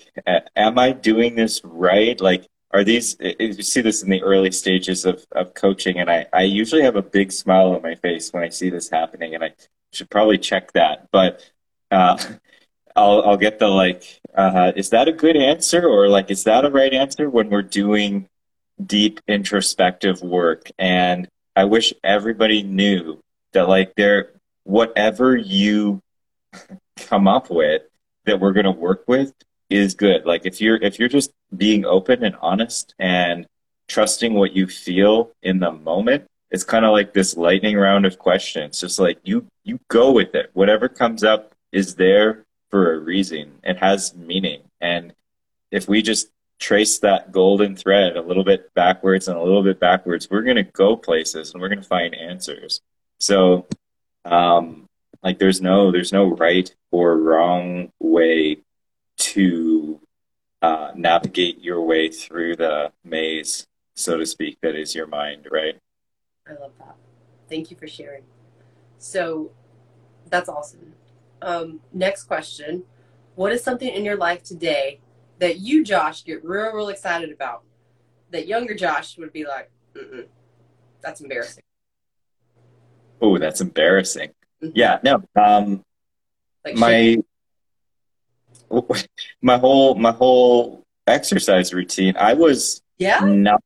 am I doing this right? Like, are these you see this in the early stages of, of coaching and I, I usually have a big smile on my face when I see this happening and I should probably check that but uh, I'll, I'll get the like uh, is that a good answer or like is that a right answer when we're doing deep introspective work and I wish everybody knew that like there whatever you come up with that we're going to work with is good. Like if you're if you're just being open and honest and trusting what you feel in the moment, it's kind of like this lightning round of questions. Just like you you go with it. Whatever comes up is there for a reason. It has meaning. And if we just trace that golden thread a little bit backwards and a little bit backwards, we're going to go places and we're going to find answers. So, um, like there's no, there's no right or wrong way to uh, navigate your way through the maze, so to speak, that is your mind, right? I love that. Thank you for sharing. So that's awesome. Um, next question What is something in your life today that you, Josh, get real, real excited about? That younger Josh would be like, that's embarrassing. Oh, that's embarrassing. Mm-hmm. Yeah, no. Um, like my my whole my whole exercise routine. I was yeah? not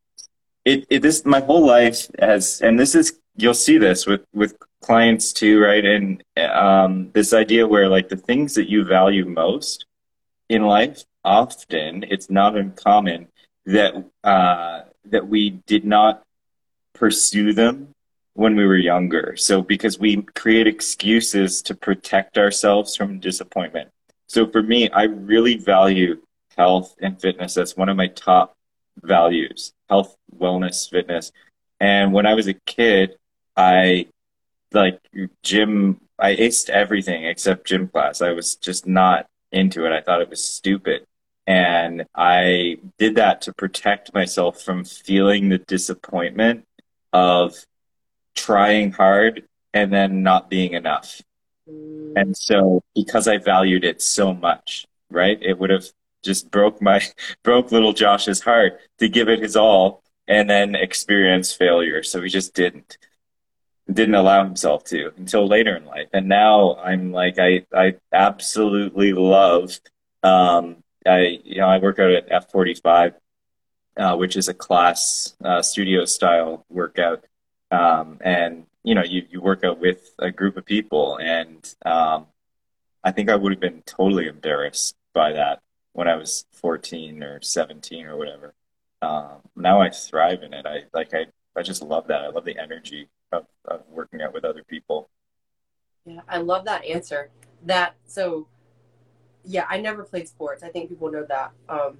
it, it this my whole life has and this is you'll see this with with clients too right? And um, this idea where like the things that you value most in life often it's not uncommon that uh, that we did not pursue them when we were younger. So because we create excuses to protect ourselves from disappointment so for me, I really value health and fitness. That's one of my top values health, wellness, fitness. And when I was a kid, I like gym, I aced everything except gym class. I was just not into it. I thought it was stupid. And I did that to protect myself from feeling the disappointment of trying hard and then not being enough. And so because I valued it so much, right? It would have just broke my broke little Josh's heart to give it his all and then experience failure. So he just didn't. didn't allow himself to until later in life. And now I'm like, I, I absolutely love, um, I, you know, I work out at F45, uh, which is a class, uh, studio style workout. Um, and, you know, you, you work out with a group of people and, um, I think I would have been totally embarrassed by that when I was 14 or 17 or whatever. Um, now I thrive in it. I like, I, I just love that. I love the energy of, of working out with other people. Yeah, I love that answer. That so yeah, I never played sports. I think people know that. Um,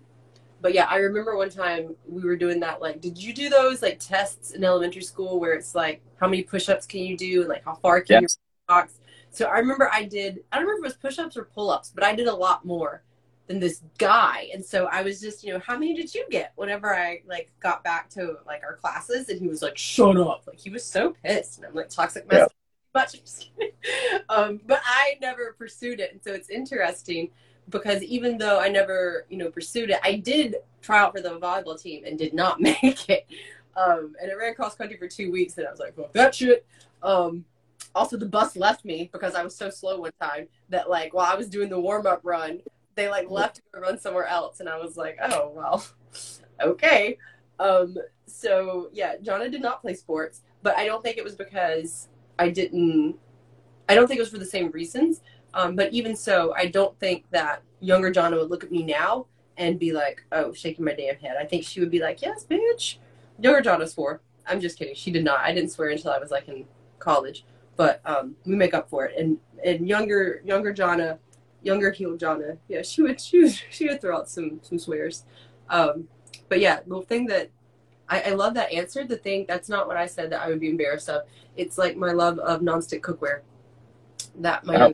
but yeah, I remember one time we were doing that. Like, did you do those like tests in elementary school where it's like how many push-ups can you do and like how far can yes. you box? So I remember I did. I don't remember if it was push-ups or pull-ups, but I did a lot more than this guy. And so I was just, you know, how many did you get whenever I like got back to like our classes? And he was like, shut up. Like he was so pissed. And I'm like, toxic masculinity. Yeah. um, but I never pursued it. And so it's interesting because even though I never, you know, pursued it, I did try out for the volleyball team and did not make it. Um, and I ran cross country for two weeks and I was like, that shit. Um, also the bus left me because I was so slow one time that like while I was doing the warm up run, they like left to run somewhere else and i was like oh well okay um so yeah Johnna did not play sports but i don't think it was because i didn't i don't think it was for the same reasons um, but even so i don't think that younger Johnna would look at me now and be like oh shaking my damn head i think she would be like yes bitch younger Johnna swore i'm just kidding she did not i didn't swear until i was like in college but um, we make up for it and and younger younger Johnna younger heel Johnna, yeah, she would she would she would throw out some some swears. Um, but yeah, the thing that I, I love that answer. The thing that's not what I said that I would be embarrassed of. It's like my love of nonstick cookware. That my oh.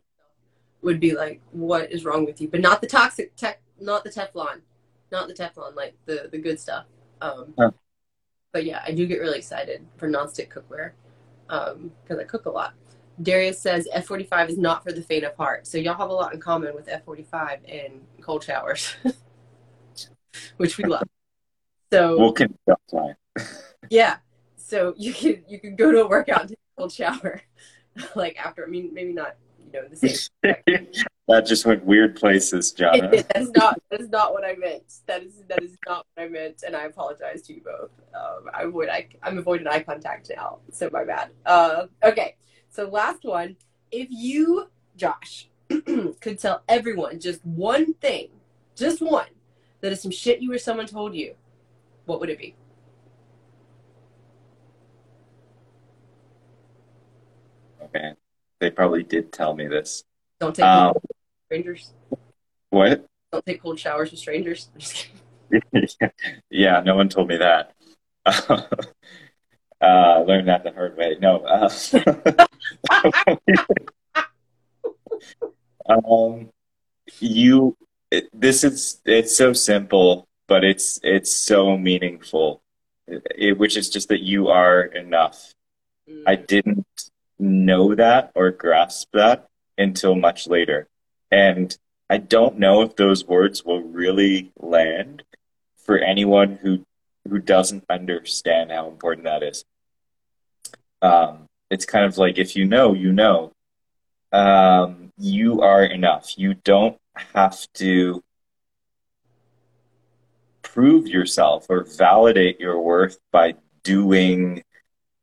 Would be like, what is wrong with you? But not the toxic tech, not the Teflon, not the Teflon, like the the good stuff. Um, oh. But yeah, I do get really excited for nonstick cookware because um, I cook a lot. Darius says F45 is not for the faint of heart. So y'all have a lot in common with F45 and cold showers, which we love. So we'll time. yeah. So you can you can go to a workout and take a cold shower, like after. I mean, maybe not. You know, the same. that just went weird places, John. that is not that is not what I meant. That is that is not what I meant, and I apologize to you both. Um, I avoid I, I'm avoiding eye contact now, so my bad. Uh, okay. So, last one. If you, Josh, could tell everyone just one thing, just one, that is some shit you or someone told you, what would it be? Okay. They probably did tell me this. Don't take um, strangers. What? Don't take cold showers with strangers. yeah, no one told me that. Uh, learned that the hard way. No. Uh, um, you. It, this is it's so simple, but it's it's so meaningful. It, which is just that you are enough. Mm. I didn't know that or grasp that until much later, and I don't know if those words will really land for anyone who who doesn't understand how important that is um, it's kind of like if you know, you know. Um, you are enough. You don't have to prove yourself or validate your worth by doing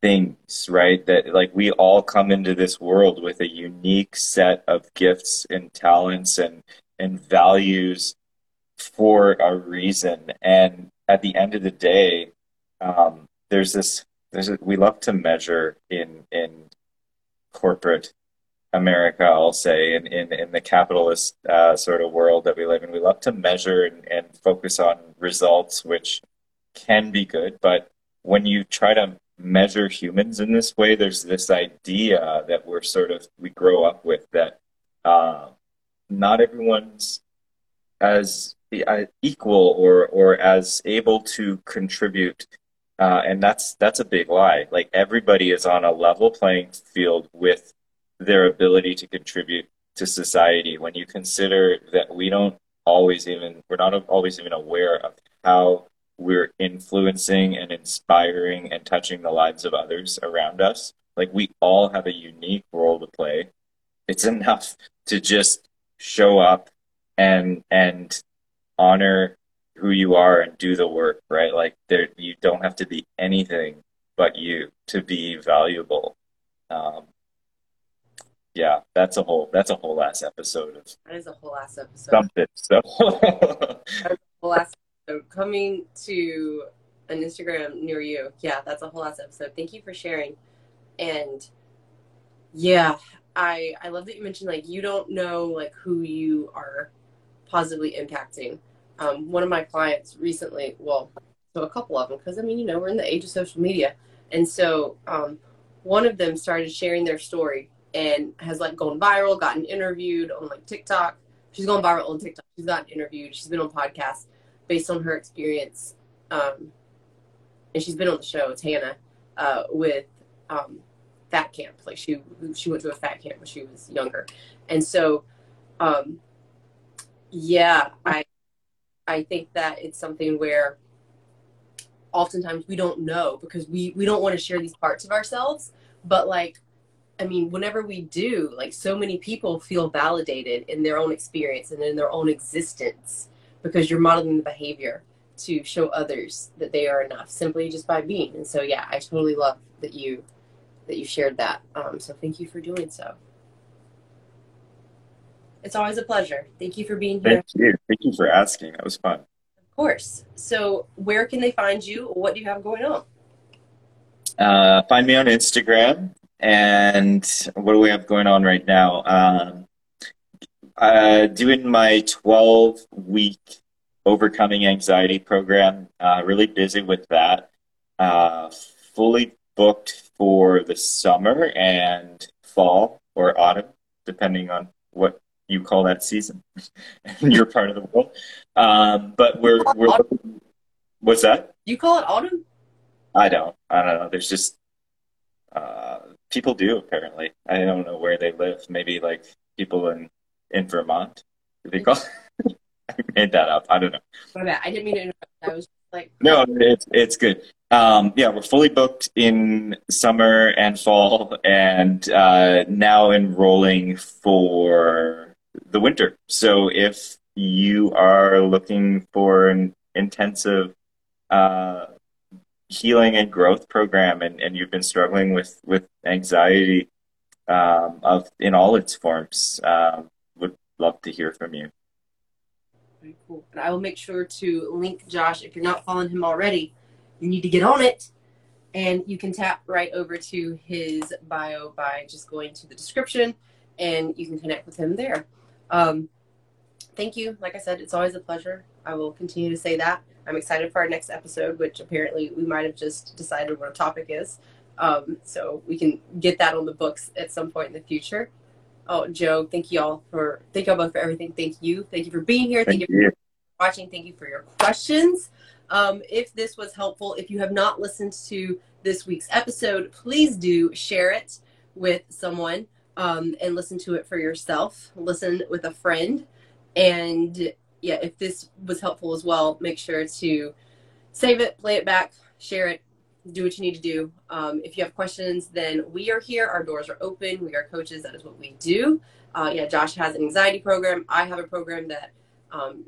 things, right? That like we all come into this world with a unique set of gifts and talents and and values for a reason. And at the end of the day, um, there's this there's a, we love to measure in in corporate America, I'll say, in in, in the capitalist uh, sort of world that we live in, we love to measure and, and focus on results, which can be good, but when you try to measure humans in this way, there's this idea that we're sort of we grow up with that uh, not everyone's as uh, equal or or as able to contribute uh, and that's that's a big lie. Like everybody is on a level playing field with their ability to contribute to society. When you consider that we don't always even we're not always even aware of how we're influencing and inspiring and touching the lives of others around us Like we all have a unique role to play. It's enough to just show up and and honor who you are and do the work, right? Like there you don't have to be anything but you to be valuable. Um, yeah, that's a whole that's a whole ass episode of That is a whole ass episode. something. So whole ass episode coming to an Instagram near you. Yeah, that's a whole ass episode. Thank you for sharing. And yeah, I I love that you mentioned like you don't know like who you are positively impacting. Um, one of my clients recently, well, so a couple of them, because I mean, you know, we're in the age of social media, and so um, one of them started sharing their story and has like gone viral, gotten interviewed on like TikTok. She's gone viral on TikTok. She's gotten interviewed. She's been on podcasts based on her experience, um, and she's been on the show. It's Hannah uh, with um, fat camp. Like she she went to a fat camp when she was younger, and so um, yeah, I I think that it's something where oftentimes we don't know because we we don't want to share these parts of ourselves, but like I mean, whenever we do, like so many people feel validated in their own experience and in their own existence because you're modeling the behavior to show others that they are enough simply just by being. And so, yeah, I totally love that you that you shared that. Um, so, thank you for doing so. It's always a pleasure. Thank you for being here. thank you. Thank you for asking. That was fun. Of course. So, where can they find you? What do you have going on? Uh, find me on Instagram. And what do we have going on right now? Um, uh, doing my 12 week overcoming anxiety program. Uh, really busy with that. Uh, fully booked for the summer and fall or autumn, depending on what you call that season in your part of the world. Um, but we're we're what's that? You call it autumn? I don't. I don't know. There's just uh, people do apparently. I don't know where they live. Maybe like people in in Vermont. They call? I made that up. I don't know. My bad. I didn't mean to interrupt. I was like, No, it's it's good. Um, yeah, we're fully booked in summer and fall, and uh, now enrolling for the winter. So if you are looking for an intensive uh, healing and growth program, and, and you've been struggling with with anxiety um, of in all its forms, um, love to hear from you. Very cool. And I will make sure to link Josh. If you're not following him already, you need to get on it. And you can tap right over to his bio by just going to the description and you can connect with him there. Um, thank you. Like I said, it's always a pleasure. I will continue to say that. I'm excited for our next episode, which apparently we might have just decided what a topic is. Um, so we can get that on the books at some point in the future. Oh, Joe, thank you all for thank y'all both for everything. Thank you. Thank you for being here. Thank, Thank you you. for watching. Thank you for your questions. Um, if this was helpful, if you have not listened to this week's episode, please do share it with someone um, and listen to it for yourself. Listen with a friend. And yeah, if this was helpful as well, make sure to save it, play it back, share it, do what you need to do. Um, if you have questions, then we are here. Our doors are open. We are coaches. That is what we do. Uh, yeah, Josh has an anxiety program. I have a program that um,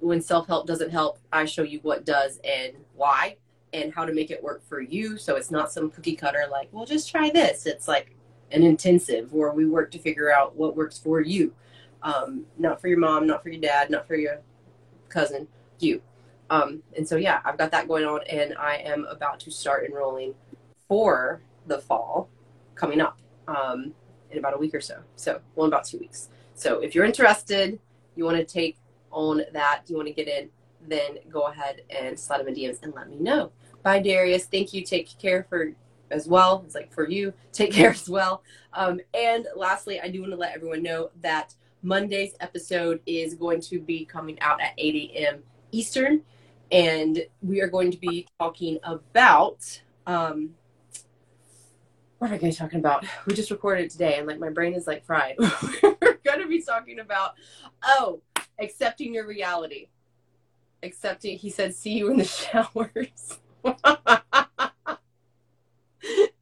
when self help doesn't help, I show you what does and why and how to make it work for you. So it's not some cookie cutter like, well, just try this. It's like an intensive where we work to figure out what works for you. Um, not for your mom, not for your dad, not for your cousin, you. Um, and so, yeah, I've got that going on, and I am about to start enrolling for the fall coming up um, in about a week or so. So, well, about two weeks. So, if you're interested, you want to take on that, you want to get in, then go ahead and slide them in DMs and let me know. Bye, Darius. Thank you. Take care for as well. It's like for you. Take care as well. Um, and lastly, I do want to let everyone know that Monday's episode is going to be coming out at 8 a.m. Eastern, and we are going to be talking about. Um, what are we going to be talking about? We just recorded today, and like my brain is like fried. We're going to be talking about oh, accepting your reality. Accepting. He said, "See you in the showers."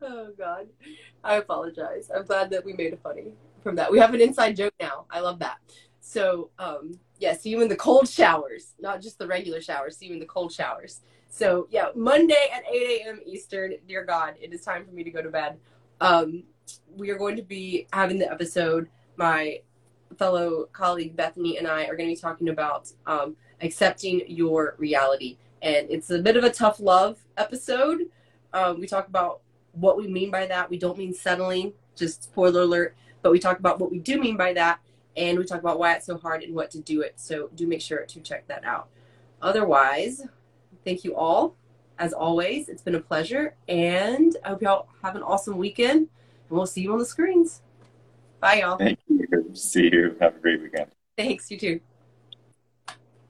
oh God, I apologize. I'm glad that we made it funny from that. We have an inside joke now. I love that. So, um, yeah, see you in the cold showers, not just the regular showers. See you in the cold showers. So, yeah, Monday at 8 a.m. Eastern. Dear God, it is time for me to go to bed. Um, we are going to be having the episode. My fellow colleague Bethany and I are going to be talking about um, accepting your reality. And it's a bit of a tough love episode. Um, we talk about what we mean by that. We don't mean settling, just spoiler alert, but we talk about what we do mean by that. And we talk about why it's so hard and what to do it. So do make sure to check that out. Otherwise, thank you all. As always, it's been a pleasure. And I hope y'all have an awesome weekend. And we'll see you on the screens. Bye, y'all. Thank you. See you. Have a great weekend. Thanks. You too.